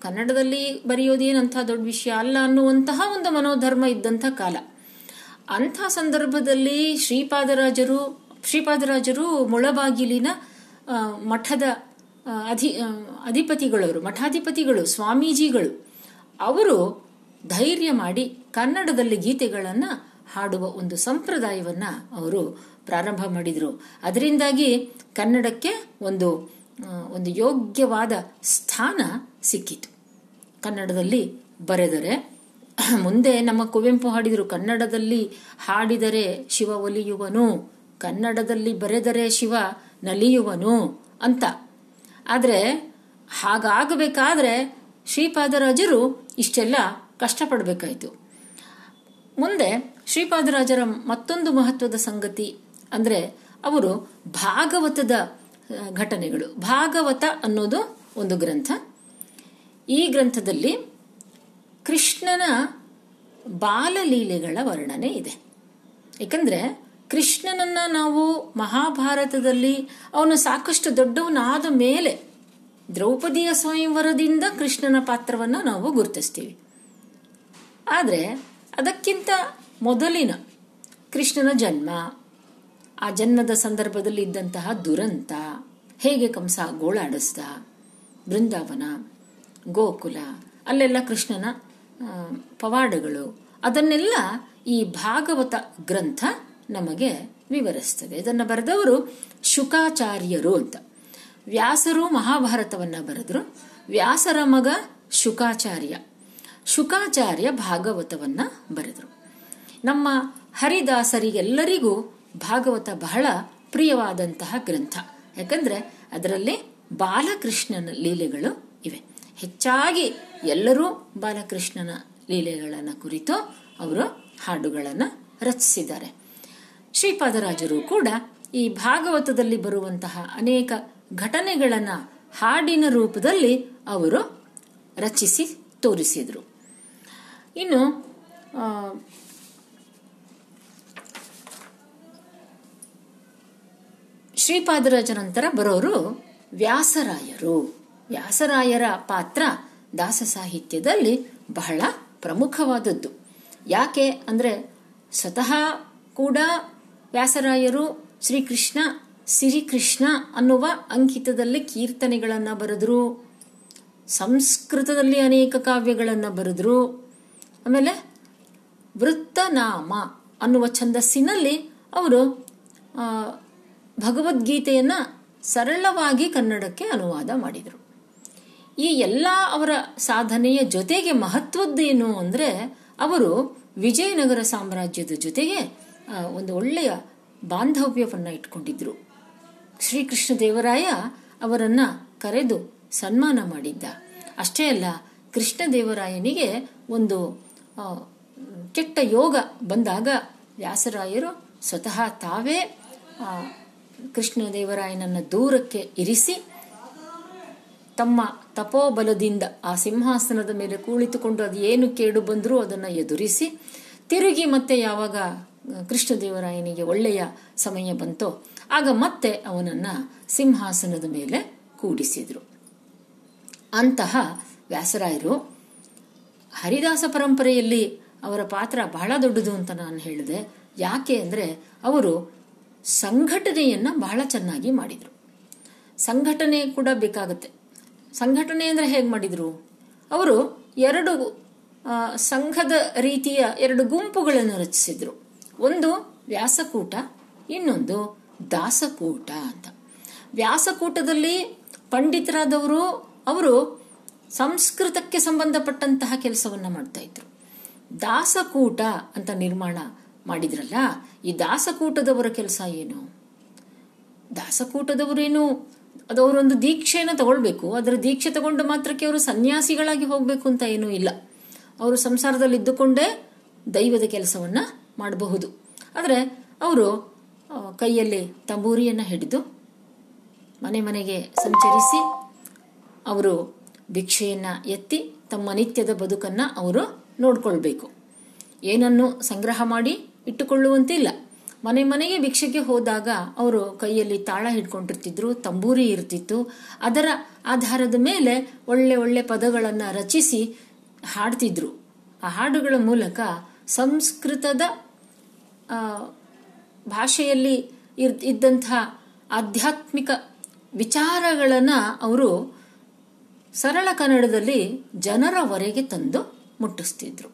Speaker 1: ಕನ್ನಡದಲ್ಲಿ ಬರೆಯೋದೇನಂಥ ದೊಡ್ಡ ವಿಷಯ ಅಲ್ಲ ಅನ್ನುವಂತಹ ಒಂದು ಮನೋಧರ್ಮ ಇದ್ದಂಥ ಕಾಲ. ಅಂಥ ಸಂದರ್ಭದಲ್ಲಿ ಶ್ರೀಪಾದರಾಜರು ಶ್ರೀಪಾದರಾಜರು ಮುಳಬಾಗಿಲಿನ ಮಠದ ಅಧಿ ಅಧಿಪತಿಗಳವರು, ಮಠಾಧಿಪತಿಗಳು, ಸ್ವಾಮೀಜಿಗಳು, ಅವರು ಧೈರ್ಯ ಮಾಡಿ ಕನ್ನಡದಲ್ಲಿ ಗೀತೆಗಳನ್ನು ಹಾಡುವ ಒಂದು ಸಂಪ್ರದಾಯವನ್ನು ಅವರು ಪ್ರಾರಂಭ ಮಾಡಿದರು. ಅದರಿಂದಾಗಿ ಕನ್ನಡಕ್ಕೆ ಒಂದು ಒಂದು ಯೋಗ್ಯವಾದ ಸ್ಥಾನ ಸಿಕ್ಕಿತು. ಕನ್ನಡದಲ್ಲಿ ಬರೆದರೆ, ಮುಂದೆ ನಮ್ಮ ಕುವೆಂಪು ಹಾಡಿದರು, ಕನ್ನಡದಲ್ಲಿ ಹಾಡಿದರೆ ಶಿವ ಒಲಿಯುವನು, ಕನ್ನಡದಲ್ಲಿ ಬರೆದರೆ ಶಿವ ನಲಿಯುವನು ಅಂತ. ಆದರೆ ಹಾಗಾಗಬೇಕಾದ್ರೆ ಶ್ರೀಪಾದರಾಜರು ಇಷ್ಟೆಲ್ಲ ಕಷ್ಟಪಡಬೇಕಾಯಿತು. ಮುಂದೆ ಶ್ರೀಪಾದರಾಜರ ಮತ್ತೊಂದು ಮಹತ್ವದ ಸಂಗತಿ ಅಂದರೆ ಅವರು ಭಾಗವತದ ಘಟನೆಗಳು. ಭಾಗವತ ಅನ್ನೋದು ಒಂದು ಗ್ರಂಥ. ಈ ಗ್ರಂಥದಲ್ಲಿ ಕೃಷ್ಣನ ಬಾಲಲೀಲೆಗಳ ವರ್ಣನೆ ಇದೆ. ಏಕೆಂದರೆ ಕೃಷ್ಣನನ್ನ ನಾವು ಮಹಾಭಾರತದಲ್ಲಿ ಅವನು ಸಾಕಷ್ಟು ದೊಡ್ಡವನಾದ ಮೇಲೆ ದ್ರೌಪದಿಯ ಸ್ವಯಂವರದಿಂದ ಕೃಷ್ಣನ ಪಾತ್ರವನ್ನು ನಾವು ಗುರುತಿಸ್ತೀವಿ. ಆದರೆ ಅದಕ್ಕಿಂತ ಮೊದಲಿನ ಕೃಷ್ಣನ ಜನ್ಮ, ಆ ಜನ್ಮದ ಸಂದರ್ಭದಲ್ಲಿ ಇದ್ದಂತಹ ದುರಂತ, ಹೇಗೆ ಕಂಸ ಗೋಳಾಡಿಸ್ದ, ಬೃಂದಾವನ, ಗೋಕುಲ, ಅಲ್ಲೆಲ್ಲ ಕೃಷ್ಣನ ಪವಾಡಗಳು, ಅದನ್ನೆಲ್ಲ ಈ ಭಾಗವತ ಗ್ರಂಥ ನಮಗೆ ವಿವರಿಸ್ತದೆ. ಇದನ್ನು ಬರೆದವರು ಶುಕಾಚಾರ್ಯರು ಅಂತ. ವ್ಯಾಸರು ಮಹಾಭಾರತವನ್ನು ಬರೆದ್ರು. ವ್ಯಾಸರ ಮಗ ಶುಕಾಚಾರ್ಯ. ಶುಕಾಚಾರ್ಯ ಭಾಗವತವನ್ನ ಬರೆದರು. ನಮ್ಮ ಹರಿದಾಸರಿಗೆಲ್ಲರಿಗೂ ಭಾಗವತ ಬಹಳ ಪ್ರಿಯವಾದಂತಹ ಗ್ರಂಥ. ಯಾಕಂದ್ರೆ ಅದರಲ್ಲಿ ಬಾಲಕೃಷ್ಣನ ಲೀಲೆಗಳು ಇವೆ. ಹೆಚ್ಚಾಗಿ ಎಲ್ಲರೂ ಬಾಲಕೃಷ್ಣನ ಲೀಲೆಗಳನ್ನು ಕುರಿತು ಅವರು ಹಾಡುಗಳನ್ನು ರಚಿಸಿದ್ದಾರೆ. ಶ್ರೀಪಾದರಾಜರು ಕೂಡ ಈ ಭಾಗವತದಲ್ಲಿ ಬರುವಂತಹ ಅನೇಕ ಘಟನೆಗಳನ್ನು ಹಾಡಿನ ರೂಪದಲ್ಲಿ ಅವರು ರಚಿಸಿ ತೋರಿಸಿದರು. ಇನ್ನು ಶ್ರೀಪಾದರಾಜ ನಂತರ ಬರೋರು ವ್ಯಾಸರಾಯರು. ವ್ಯಾಸರಾಯರ ಪಾತ್ರ ದಾಸ ಸಾಹಿತ್ಯದಲ್ಲಿ ಬಹಳ ಪ್ರಮುಖವಾದದ್ದು. ಯಾಕೆ ಅಂದರೆ ಸ್ವತಃ ಕೂಡ ವ್ಯಾಸರಾಯರು ಶ್ರೀಕೃಷ್ಣ ಸಿರಿಕೃಷ್ಣ ಅನ್ನುವ ಅಂಕಿತದಲ್ಲಿ ಕೀರ್ತನೆಗಳನ್ನು ಬರೆದ್ರು, ಸಂಸ್ಕೃತದಲ್ಲಿ ಅನೇಕ ಕಾವ್ಯಗಳನ್ನು ಬರೆದ್ರು ಆಮೇಲೆ ವೃತ್ತನಾಮ ಅನ್ನುವ ಛಂದಸ್ಸಿನಲ್ಲಿ ಅವರು ಭಗವದ್ಗೀತೆಯನ್ನು ಸರಳವಾಗಿ ಕನ್ನಡಕ್ಕೆ ಅನುವಾದ ಮಾಡಿದರು. ಈ ಎಲ್ಲ ಅವರ ಸಾಧನೆಯ ಜೊತೆಗೆ ಮಹತ್ವದ್ದೇನು ಅಂದರೆ ಅವರು ವಿಜಯನಗರ ಸಾಮ್ರಾಜ್ಯದ ಜೊತೆಗೆ ಒಂದು ಒಳ್ಳೆಯ ಬಾಂಧವ್ಯವನ್ನು ಇಟ್ಕೊಂಡಿದ್ರು. ಶ್ರೀಕೃಷ್ಣ ದೇವರಾಯ ಅವರನ್ನು ಕರೆದು ಸನ್ಮಾನ ಮಾಡಿದ್ದ. ಅಷ್ಟೇ ಅಲ್ಲ, ಕೃಷ್ಣ ದೇವರಾಯನಿಗೆ ಒಂದು ಕೆಟ್ಟ ಯೋಗ ಬಂದಾಗ ವ್ಯಾಸರಾಯರು ಸ್ವತಃ ತಾವೇ ಕೃಷ್ಣದೇವರಾಯನನ್ನು ದೂರಕ್ಕೆ ಇರಿಸಿ, ತಮ್ಮ ತಪೋಬಲದಿಂದ ಆ ಸಿಂಹಾಸನದ ಮೇಲೆ ಕುಳಿತುಕೊಂಡು ಅದು ಏನು ಕೇಡು ಬಂದರೂ ಅದನ್ನು ಎದುರಿಸಿ, ತಿರುಗಿ ಮತ್ತೆ ಯಾವಾಗ ಕೃಷ್ಣದೇವರಾಯನಿಗೆ ಒಳ್ಳೆಯ ಸಮಯ ಬಂತೋ, ಆಗ ಮತ್ತೆ ಅವನನ್ನ ಸಿಂಹಾಸನದ ಮೇಲೆ ಕೂಡಿಸಿದರು. ಅಂತಹ ವ್ಯಾಸರಾಯರು ಹರಿದಾಸ ಪರಂಪರೆಯಲ್ಲಿ ಅವರ ಪಾತ್ರ ಬಹಳ ದೊಡ್ಡದು ಅಂತ ನಾನು ಹೇಳಿದೆ. ಯಾಕೆ ಅಂದರೆ ಅವರು ಸಂಘಟನೆಯನ್ನ ಬಹಳ ಚೆನ್ನಾಗಿ ಮಾಡಿದರು. ಸಂಘಟನೆ ಕೂಡ ಬೇಕಾಗುತ್ತೆ. ಸಂಘಟನೆ ಅಂದರೆ ಹೇಗೆ ಮಾಡಿದರು? ಅವರು ಎರಡು ಸಂಘದ ರೀತಿಯ ಎರಡು ಗುಂಪುಗಳನ್ನು ರಚಿಸಿದರು. ಒಂದು ವ್ಯಾಸಕೂಟ, ಇನ್ನೊಂದು ದಾಸಕೂಟ ಅಂತ. ವ್ಯಾಸಕೂಟದಲ್ಲಿ ಪಂಡಿತರಾದವರು, ಅವರು ಸಂಸ್ಕೃತಕ್ಕೆ ಸಂಬಂಧಪಟ್ಟಂತಹ ಕೆಲಸವನ್ನ ಮಾಡ್ತಾ ಇದ್ರು. ದಾಸಕೂಟ ಅಂತ ನಿರ್ಮಾಣ ಮಾಡಿದ್ರಲ್ಲ, ಈ ದಾಸಕೂಟದವರ ಕೆಲಸ ಏನು? ದಾಸಕೂಟದವರೇನು ಅದು ಅವರೊಂದು ದೀಕ್ಷೆಯನ್ನು ತಗೊಳ್ಬೇಕು, ಅದರ ದೀಕ್ಷೆ ತಗೊಂಡ ಮಾತ್ರಕ್ಕೆ ಅವರು ಸನ್ಯಾಸಿಗಳಾಗಿ ಹೋಗಬೇಕು ಅಂತ ಏನೂ ಇಲ್ಲ. ಅವರು ಸಂಸಾರದಲ್ಲಿ ಇದ್ದುಕೊಂಡೇ ದೈವದ ಕೆಲಸವನ್ನ ಮಾಡಬಹುದು. ಆದರೆ ಅವರು ಕೈಯಲ್ಲಿ ತಂಬೂರಿಯನ್ನು ಹಿಡಿದು ಮನೆ ಮನೆಗೆ ಸಂಚರಿಸಿ, ಅವರು ಭಿಕ್ಷೆಯನ್ನ ಎತ್ತಿ ತಮ್ಮ ನಿತ್ಯದ ಬದುಕನ್ನ ಅವರು ನೋಡ್ಕೊಳ್ಬೇಕು. ಏನನ್ನು ಸಂಗ್ರಹ ಮಾಡಿ ಇಟ್ಟುಕೊಳ್ಳುವಂತಿಲ್ಲ. ಮನೆ ಮನೆಗೆ ಭಿಕ್ಷೆಗೆ ಹೋದಾಗ ಅವರು ಕೈಯಲ್ಲಿ ತಾಳ ಹಿಡ್ಕೊಂಡಿರ್ತಿದ್ರು, ತಂಬೂರಿ ಇರ್ತಿತ್ತು. ಅದರ ಆಧಾರದ ಮೇಲೆ ಒಳ್ಳೆ ಒಳ್ಳೆ ಪದಗಳನ್ನು ರಚಿಸಿ ಹಾಡ್ತಿದ್ರು. ಆ ಹಾಡುಗಳ ಮೂಲಕ ಸಂಸ್ಕೃತದ ಭಾಷೆಯಲ್ಲಿ ಇದ್ದಂಥ ಆಧ್ಯಾತ್ಮಿಕ ವಿಚಾರಗಳನ್ನು ಅವರು ಸರಳ ಕನ್ನಡದಲ್ಲಿ ಜನರವರೆಗೆ ತಂದು ಮುಟ್ಟಿಸ್ತಿದ್ರು.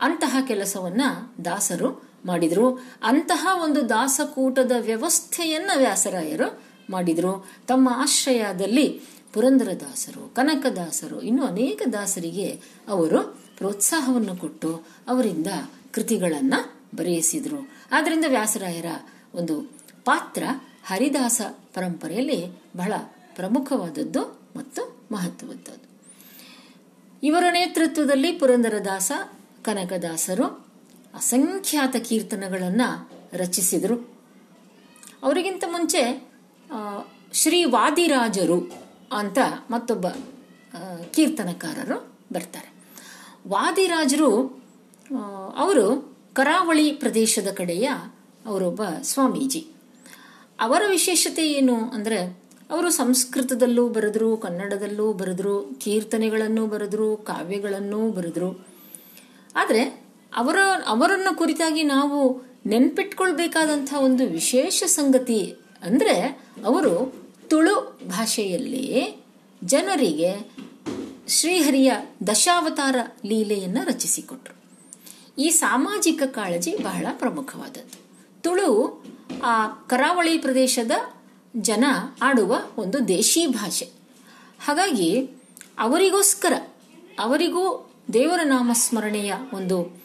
Speaker 1: ಅಂತಹ ಕೆಲಸವನ್ನ ದಾಸರು ಮಾಡಿದ್ರು. ಅಂತಹ ಒಂದು ದಾಸಕೂಟದ ವ್ಯವಸ್ಥೆಯನ್ನ ವ್ಯಾಸರಾಯರು ಮಾಡಿದ್ರು. ತಮ್ಮ ಆಶ್ರಯದಲ್ಲಿ ಪುರಂದರದಾಸರು ಕನಕದಾಸರು ಇನ್ನು ಅನೇಕ ದಾಸರಿಗೆ ಅವರು ಪ್ರೋತ್ಸಾಹವನ್ನು ಕೊಟ್ಟು ಅವರಿಂದ ಕೃತಿಗಳನ್ನ ಬರೆಯಿಸಿದ್ರು. ಆದ್ದರಿಂದ ವ್ಯಾಸರಾಯರ ಒಂದು ಪಾತ್ರ ಹರಿದಾಸ ಪರಂಪರೆಯಲ್ಲಿ ಬಹಳ ಪ್ರಮುಖವಾದದ್ದು ಮತ್ತು ಮಹತ್ವವಾದದ್ದು ಇವರ ನೇತೃತ್ವದಲ್ಲಿ ಪುರಂದರದಾಸ, ಕನಕದಾಸರು ಅಸಂಖ್ಯಾತ ಕೀರ್ತನಗಳನ್ನು ರಚಿಸಿದರು. ಅವರಿಗಿಂತ ಮುಂಚೆ ಶ್ರೀ ವಾದಿರಾಜರು ಅಂತ ಮತ್ತೊಬ್ಬ ಕೀರ್ತನಕಾರರು ಬರ್ತಾರೆ. ವಾದಿರಾಜರು ಅವರು ಕರಾವಳಿ ಪ್ರದೇಶದ ಕಡೆಯ ಅವರೊಬ್ಬ ಸ್ವಾಮೀಜಿ. ಅವರ ವಿಶೇಷತೆ ಏನು ಅಂದರೆ ಅವರು ಸಂಸ್ಕೃತದಲ್ಲೂ ಬರೆದ್ರು, ಕನ್ನಡದಲ್ಲೂ ಬರೆದ್ರು, ಕೀರ್ತನೆಗಳನ್ನು ಬರೆದ್ರು, ಕಾವ್ಯಗಳನ್ನು ಬರೆದ್ರು. ಆದರೆ ಅವರ, ಅವರನ್ನು ಕುರಿತಾಗಿ ನಾವು ನೆನ್ಪಿಟ್ಕೊಳ್ಬೇಕಾದಂಥ ಒಂದು ವಿಶೇಷ ಸಂಗತಿ ಅಂದರೆ ಅವರು ತುಳು ಭಾಷೆಯಲ್ಲಿ ಜನರಿಗೆ ಶ್ರೀಹರಿಯ ದಶಾವತಾರ ಲೀಲೆಯನ್ನು ರಚಿಸಿಕೊಟ್ರು. ಈ ಸಾಮಾಜಿಕ ಕಾಳಜಿ ಬಹಳ ಪ್ರಮುಖವಾದದ್ದು. ತುಳು ಆ ಕರಾವಳಿ ಪ್ರದೇಶದ ಜನ ಆಡುವ ಒಂದು ದೇಶಿ ಭಾಷೆ. ಹಾಗಾಗಿ ಅವರಿಗೋಸ್ಕರ, ಅವರಿಗೂ ದೇವರ ನಾಮಸ್ಮರಣೆಯ ಒಂದು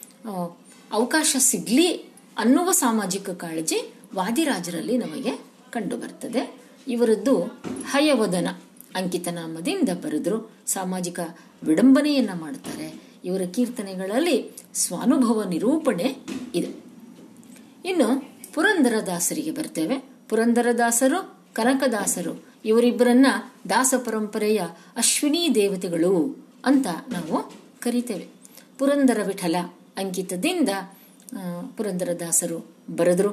Speaker 1: ಅವಕಾಶ ಸಿಗ್ಲಿ ಅನ್ನುವ ಸಾಮಾಜಿಕ ಕಾಳಜಿ ವಾದಿರಾಜರಲ್ಲಿ ನಮಗೆ ಕಂಡುಬರ್ತದೆ. ಇವರದ್ದು ಹಯವದನ ಅಂಕಿತನಾಮದಿಂದ ಬರೆದ್ರು, ಸಾಮಾಜಿಕ ವಿಡಂಬನೆಯನ್ನ ಮಾಡ್ತಾರೆ. ಇವರ ಕೀರ್ತನೆಗಳಲ್ಲಿ ಸ್ವಾನುಭವ ನಿರೂಪಣೆ ಇದೆ. ಇನ್ನು ಪುರಂದರದಾಸರಿಗೆ ಬರ್ತೇವೆ. ಪುರಂದರದಾಸರು ಕನಕದಾಸರು. ಇವರಿಬ್ಬರನ್ನ ದಾಸ ಪರಂಪರೆಯ ಅಶ್ವಿನಿ ದೇವತೆಗಳು ಅಂತ ನಾವು ಕರಿತೇವೆ. ಪುರಂದರ ವಿಠಲ ಅಂಕಿತದಿಂದ ಪುರಂದರದಾಸರು ಬರೆದ್ರು.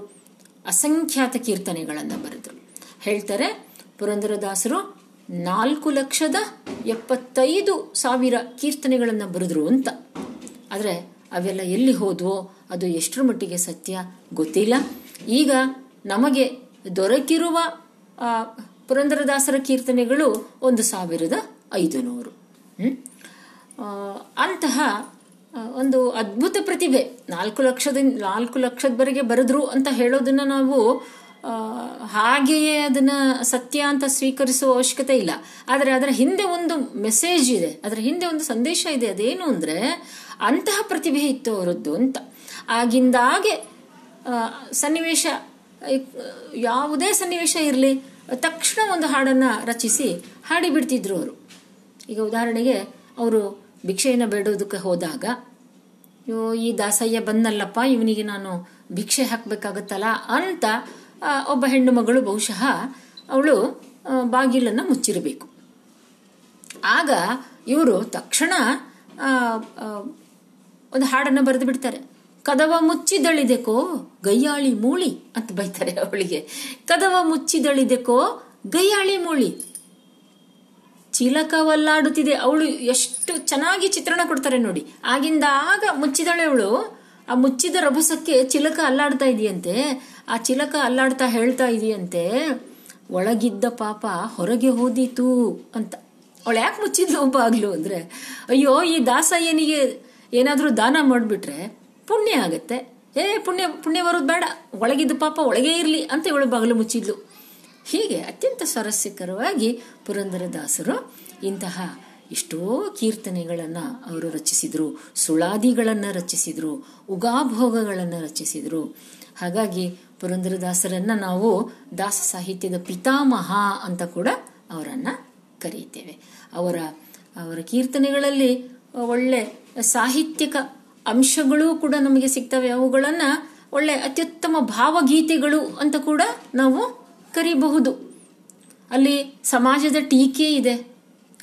Speaker 1: ಅಸಂಖ್ಯಾತ ಕೀರ್ತನೆಗಳನ್ನು ಬರೆದ್ರು. ಹೇಳ್ತಾರೆ ಪುರಂದರದಾಸರು ನಾಲ್ಕು ಲಕ್ಷದ ಎಪ್ಪತ್ತೈದು ಸಾವಿರ ಕೀರ್ತನೆಗಳನ್ನು ಬರೆದ್ರು ಅಂತ. ಆದರೆ ಅವೆಲ್ಲ ಎಲ್ಲಿ ಹೋದ್ವೋ, ಅದು ಎಷ್ಟರ ಮಟ್ಟಿಗೆ ಸತ್ಯ ಗೊತ್ತಿಲ್ಲ. ಈಗ ನಮಗೆ ದೊರಕಿರುವ ಪುರಂದರದಾಸರ ಕೀರ್ತನೆಗಳು ಒಂದು ಸಾವಿರದ ಐದು ನೂರು ಅಂತಹ ಒಂದು ಅದ್ಭುತ ಪ್ರತಿಭೆ, ನಾಲ್ಕು ಲಕ್ಷದ ನಾಲ್ಕು ಲಕ್ಷದವರೆಗೆ ಬರೆದ್ರು ಅಂತ ಹೇಳೋದನ್ನ ನಾವು ಹಾಗೆಯೇ ಅದನ್ನ ಸತ್ಯ ಅಂತ ಸ್ವೀಕರಿಸುವ ಅವಶ್ಯಕತೆ ಇಲ್ಲ. ಆದರೆ ಅದರ ಹಿಂದೆ ಒಂದು ಮೆಸೇಜ್ ಇದೆ, ಅದರ ಹಿಂದೆ ಒಂದು ಸಂದೇಶ ಇದೆ. ಅದೇನು ಅಂದ್ರೆ, ಅಂತಹ ಪ್ರತಿಭೆ ಇತ್ತು ಅವರದ್ದು ಅಂತ. ಆಗಿಂದಾಗೆ ಸನ್ನಿವೇಶ ಯಾವುದೇ ಸನ್ನಿವೇಶ ಇರಲಿ, ತಕ್ಷಣ ಒಂದು ಹಾಡನ್ನ ರಚಿಸಿ ಹಾಡಿ ಬಿಡ್ತಿದ್ರು ಅವರು. ಈಗ ಉದಾಹರಣೆಗೆ ಅವರು ಭಿಕ್ಷೆಯನ್ನು ಬೇಡೋದಕ್ಕೆ ಹೋದಾಗ ಈ ದಾಸಯ್ಯ ಬಂದಲ್ಲಪ್ಪ, ಇವನಿಗೆ ನಾನು ಭಿಕ್ಷೆ ಹಾಕಬೇಕಾಗತ್ತಲ್ಲ ಅಂತ ಒಬ್ಬ ಹೆಣ್ಣು ಮಗಳು ಬಹುಶಃ ಅವಳು ಬಾಗಿಲನ್ನು ಮುಚ್ಚಿರಬೇಕು. ಆಗ ಇವರು ತಕ್ಷಣ ಒಂದು ಹಾಡನ್ನು ಬರೆದು ಬಿಡ್ತಾರೆ. ಕದವ ಮುಚ್ಚಿದಳಿದೆಕೋ ಗಯ್ಯಾಳಿ ಮೂಳಿ ಅಂತ ಬೈತಾರೆ ಅವಳಿಗೆ. ಕದವ ಮುಚ್ಚಿದಳಿದೆಕೋ ಗಯ್ಯಾಳಿ ಮೂಳಿ. ಚಿಲಕವಲ್ಲಾಡುತ್ತಿದೆ ಅವಳು, ಎಷ್ಟು ಚೆನ್ನಾಗಿ ಚಿತ್ರಣ ಕೊಡ್ತಾರೆ ನೋಡಿ. ಆಗಿಂದ ಆಗ ಮುಚ್ಚಿದಳೆ ಅವಳು ಆ ಮುಚ್ಚಿದ ರಭಸಕ್ಕೆ ಚಿಲಕ ಅಲ್ಲಾಡ್ತಾ ಇದೆಯಂತೆ. ಆ ಚಿಲಕ ಅಲ್ಲಾಡ್ತಾ ಹೇಳ್ತಾ ಇದೆಯಂತೆ, ಒಳಗಿದ್ದ ಪಾಪ ಹೊರಗೆ ಹೋದೀತು ಅಂತ. ಅವಳು ಯಾಕೆ ಮುಚ್ಚಿದ್ಲು ಆಗ್ಲು ಅಂದ್ರೆ, ಅಯ್ಯೋ, ಈ ದಾಸಯ್ಯನಿಗೆ ಏನಾದರೂ ದಾನ ಮಾಡಿಬಿಟ್ರೆ ಪುಣ್ಯ ಆಗತ್ತೆ. ಏ, ಪುಣ್ಯ ಪುಣ್ಯ ಬರೋದು ಬೇಡ. ಒಳಗಿದ್ದು ಪಾಪ ಒಳಗೆ ಇರಲಿ ಅಂತ ಇವಳು ಬಾಗಿಲು ಮುಚ್ಚಿದ್ಲು. ಹೀಗೆ ಅತ್ಯಂತ ಸ್ವಾರಸ್ಯಕರವಾಗಿ ಪುರಂದರದಾಸರು ಇಂತಹ ಎಷ್ಟೋ ಕೀರ್ತನೆಗಳನ್ನು ಅವರು ರಚಿಸಿದರು, ಸುಳಾದಿಗಳನ್ನು ರಚಿಸಿದರು, ಉಗಾಭೋಗಗಳನ್ನು ರಚಿಸಿದರು. ಹಾಗಾಗಿ ಪುರಂದರದಾಸರನ್ನು ನಾವು ದಾಸ ಸಾಹಿತ್ಯದ ಪಿತಾಮಹ ಅಂತ ಕೂಡ ಅವರನ್ನು ಕರೆಯುತ್ತೇವೆ. ಅವರ ಅವರ ಕೀರ್ತನೆಗಳಲ್ಲಿ ಒಳ್ಳೆ ಸಾಹಿತ್ಯಿಕ ಅಂಶಗಳು ಕೂಡ ನಮಗೆ ಸಿಗ್ತವೆ. ಅವುಗಳನ್ನ ಒಳ್ಳೆ ಅತ್ಯುತ್ತಮ ಭಾವಗೀತೆಗಳು ಅಂತ ಕೂಡ ನಾವು ಕರಿಬಹುದು. ಅಲ್ಲಿ ಸಮಾಜದ ಟೀಕೆ ಇದೆ.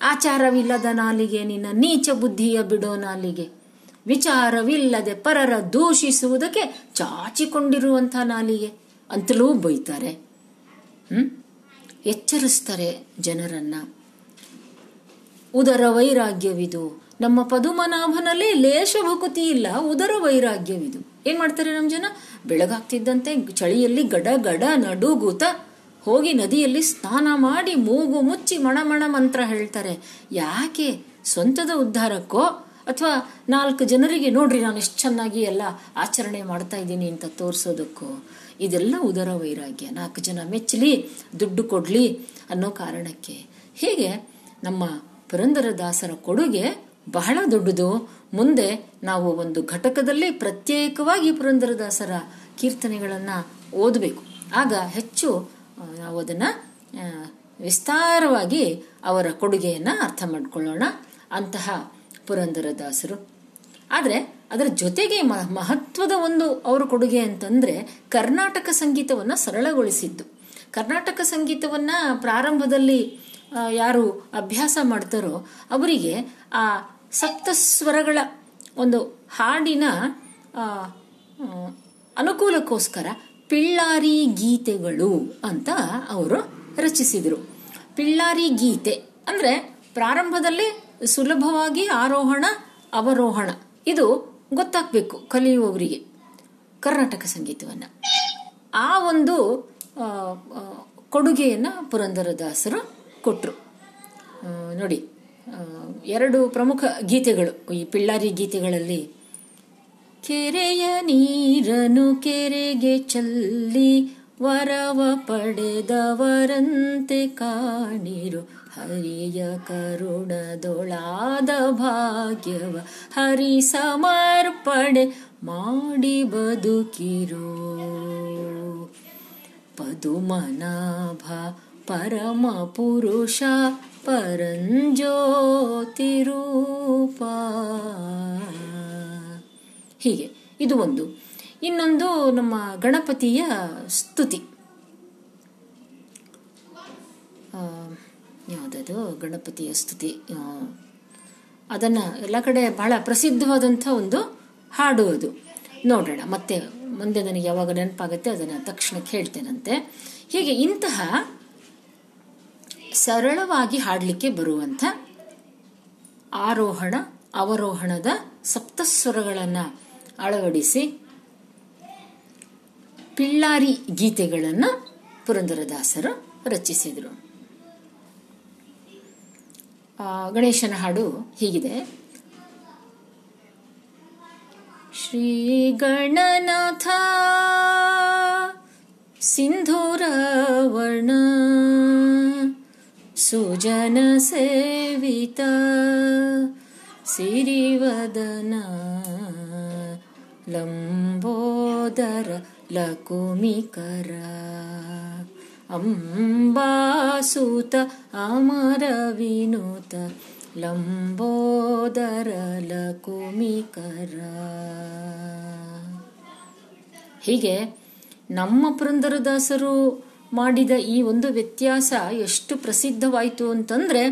Speaker 1: ಆಚಾರವಿಲ್ಲದ ನಾಲಿಗೆ, ನಿನ್ನ ನೀಚ ಬುದ್ಧಿಯ ಬಿಡೋ ನಾಲಿಗೆ. ವಿಚಾರವಿಲ್ಲದೆ ಪರರ ದೂಷಿಸುವುದಕ್ಕೆ ಚಾಚಿಕೊಂಡಿರುವಂತ ನಾಲಿಗೆ. ಅಂತಲೂ ಬೈತಾರೆ. ಹ್ಮ್? ಎಚ್ಚರಿಸ್ತಾರೆ ಜನರನ್ನ. ಉದರ ವೈರಾಗ್ಯವಿದು. ನಮ್ಮ ಪದುಮನಾಭನಲ್ಲಿ ಲೇಷ ಭಕುತಿ ಇಲ್ಲ ಉದರ ವೈರಾಗ್ಯವಿದು. ಏನ್ ಮಾಡ್ತಾರೆ ನಮ್ಮ ಜನ? ಬೆಳಗಾಗ್ತಿದ್ದಂತೆ ಚಳಿಯಲ್ಲಿ ಗಡ ಗಡ ನಡುಗೂತ ಹೋಗಿ ನದಿಯಲ್ಲಿ ಸ್ನಾನ ಮಾಡಿ ಮೂಗು ಮುಚ್ಚಿ ಮಣಮಣ ಮಂತ್ರ ಹೇಳ್ತಾರೆ. ಯಾಕೆ? ಸ್ವಂತದ ಉದ್ಧಾರಕ್ಕೋ? ಅಥವಾ ನಾಲ್ಕು ಜನರಿಗೆ ನೋಡ್ರಿ ನಾನು ಎಷ್ಟು ಚೆನ್ನಾಗಿ ಎಲ್ಲ ಆಚರಣೆ ಮಾಡ್ತಾ ಇದ್ದೀನಿ ಅಂತ ತೋರಿಸೋದಕ್ಕೋ? ಇದೆಲ್ಲ ಉದರ ವೈರಾಗ್ಯ. ನಾಲ್ಕು ಜನ ಮೆಚ್ಚಲಿ, ದುಡ್ಡು ಕೊಡ್ಲಿ ಅನ್ನೋ ಕಾರಣಕ್ಕೆ. ಹೀಗೆ? ನಮ್ಮ ಪುರಂದರದಾಸರ ಕೊಡುಗೆ ಬಹಳ ದೊಡ್ಡದು. ಮುಂದೆ ನಾವು ಒಂದು ಘಟಕದಲ್ಲಿ ಪ್ರತ್ಯೇಕವಾಗಿ ಪುರಂದರದಾಸರ ಕೀರ್ತನೆಗಳನ್ನು ಓದಬೇಕು. ಆಗ ಹೆಚ್ಚು ನಾವು ಅದನ್ನ ವಿಸ್ತಾರವಾಗಿ ಅವರ ಕೊಡುಗೆಯನ್ನು ಅರ್ಥ ಮಾಡಿಕೊಳ್ಳೋಣ ಅಂತಹ ಪುರಂದರದಾಸರು. ಆದರೆ ಅದರ ಜೊತೆಗೆ ಮಹತ್ವದ ಒಂದು ಅವರ ಕೊಡುಗೆ ಅಂತಂದ್ರೆ ಕರ್ನಾಟಕ ಸಂಗೀತವನ್ನ ಸರಳಗೊಳಿಸಿದ್ದು. ಕರ್ನಾಟಕ ಸಂಗೀತವನ್ನ ಪ್ರಾರಂಭದಲ್ಲಿ ಯಾರು ಅಭ್ಯಾಸ ಮಾಡ್ತಾರೋ ಅವರಿಗೆ ಆ ಸಪ್ತಸ್ವರಗಳ ಒಂದು ಹಾಡಿನ ಅನುಕೂಲಕ್ಕೋಸ್ಕರ ಪಿಳ್ಳಾರಿ ಗೀತೆಗಳು ಅಂತ ಅವರು ರಚಿಸಿದರು. ಪಿಳ್ಳಾರಿ ಗೀತೆ ಅಂದರೆ ಪ್ರಾರಂಭದಲ್ಲಿ ಸುಲಭವಾಗಿ ಆರೋಹಣ, ಅವರೋಹಣ. ಇದು ಗೊತ್ತಾಗಬೇಕು ಕಲಿಯುವವರಿಗೆ ಕರ್ನಾಟಕ ಸಂಗೀತವನ್ನು. ಆ ಒಂದು ಕೊಡುಗೆಯನ್ನು ಪುರಂದರದಾಸರು ಕೊಟ್ಟರು ನೋಡಿ. ಎರಡು ಪ್ರಮುಖ ಗೀತೆಗಳು. ಈ ಪಿಳ್ಳಾರಿ ಗೀತೆಗಳಲ್ಲಿ, ಕೆರೆಯ ನೀರನು ಕೆರೆಗೆ ಚಲ್ಲಿ ವರವ ಪಡೆದವರಂತೆ ಕಾಣಿರು. ಹರಿಯ ಕರುಣದೊಳಾದ ಭಾಗ್ಯವ ಹರಿ ಸಮರ್ಪಣೆ ಮಾಡಿ ಬದುಕಿರು. ಪದುಮನಾಭ ಪರಮ ಪುರುಷ ಪರಂಜ್ಯೋತಿ ರೂಪ ಹೀಗೆ, ಇದು ಒಂದು. ಇನ್ನೊಂದು ನಮ್ಮ ಗಣಪತಿಯ ಸ್ತುತಿ. ಯಾವುದದು? ಗಣಪತಿಯ ಸ್ತುತಿ. ಅದನ್ನ ಎಲ್ಲ ಕಡೆ ಬಹಳ ಪ್ರಸಿದ್ಧವಾದಂಥ ಒಂದು ಹಾಡು ಅದು. ನೋಡೋಣ, ಮತ್ತೆ ಮುಂದೆ ನನಗೆ ಯಾವಾಗ ನೆನಪಾಗುತ್ತೆ ಅದನ್ನು ತಕ್ಷಣಕ್ಕೆ ಹೇಳ್ತೇನಂತೆ ಹೀಗೆ ಇಂತಹ ಸರಳವಾಗಿ ಹಾಡಲಿಕ್ಕೆ ಬರುವಂಥ ಆರೋಹಣ, ಅವರೋಹಣದ ಸಪ್ತಸ್ವರಗಳನ್ನು ಅಳವಡಿಸಿ ಪಿಳ್ಳಾರಿ ಗೀತೆಗಳನ್ನು ಪುರಂದರದಾಸರು ರಚಿಸಿದರು. ಗಣೇಶನ ಹಾಡು ಹೀಗಿದೆ. ಶ್ರೀ ಗಣನಾಥ ಸಿಂಧೂರವರ್ಣ ಸುಜನ ಸೇವಿತ ಸಿರಿವದನ ಲಂಬೋದರ ಲಕುಮಿಕರ ಅಂಬಾಸುತ ಅಮರ ವಿನುತ ಲಂಬೋದರ ಲಕುಮಿಕರ. ಹೀಗೆ ನಮ್ಮ ಪುರಂದರದಾಸರು ಮಾಡಿದ ಈ ಒಂದು ವ್ಯತ್ಯಾಸ ಎಷ್ಟು ಪ್ರಸಿದ್ಧವಾಯಿತು ಅಂತಂದ್ರೆ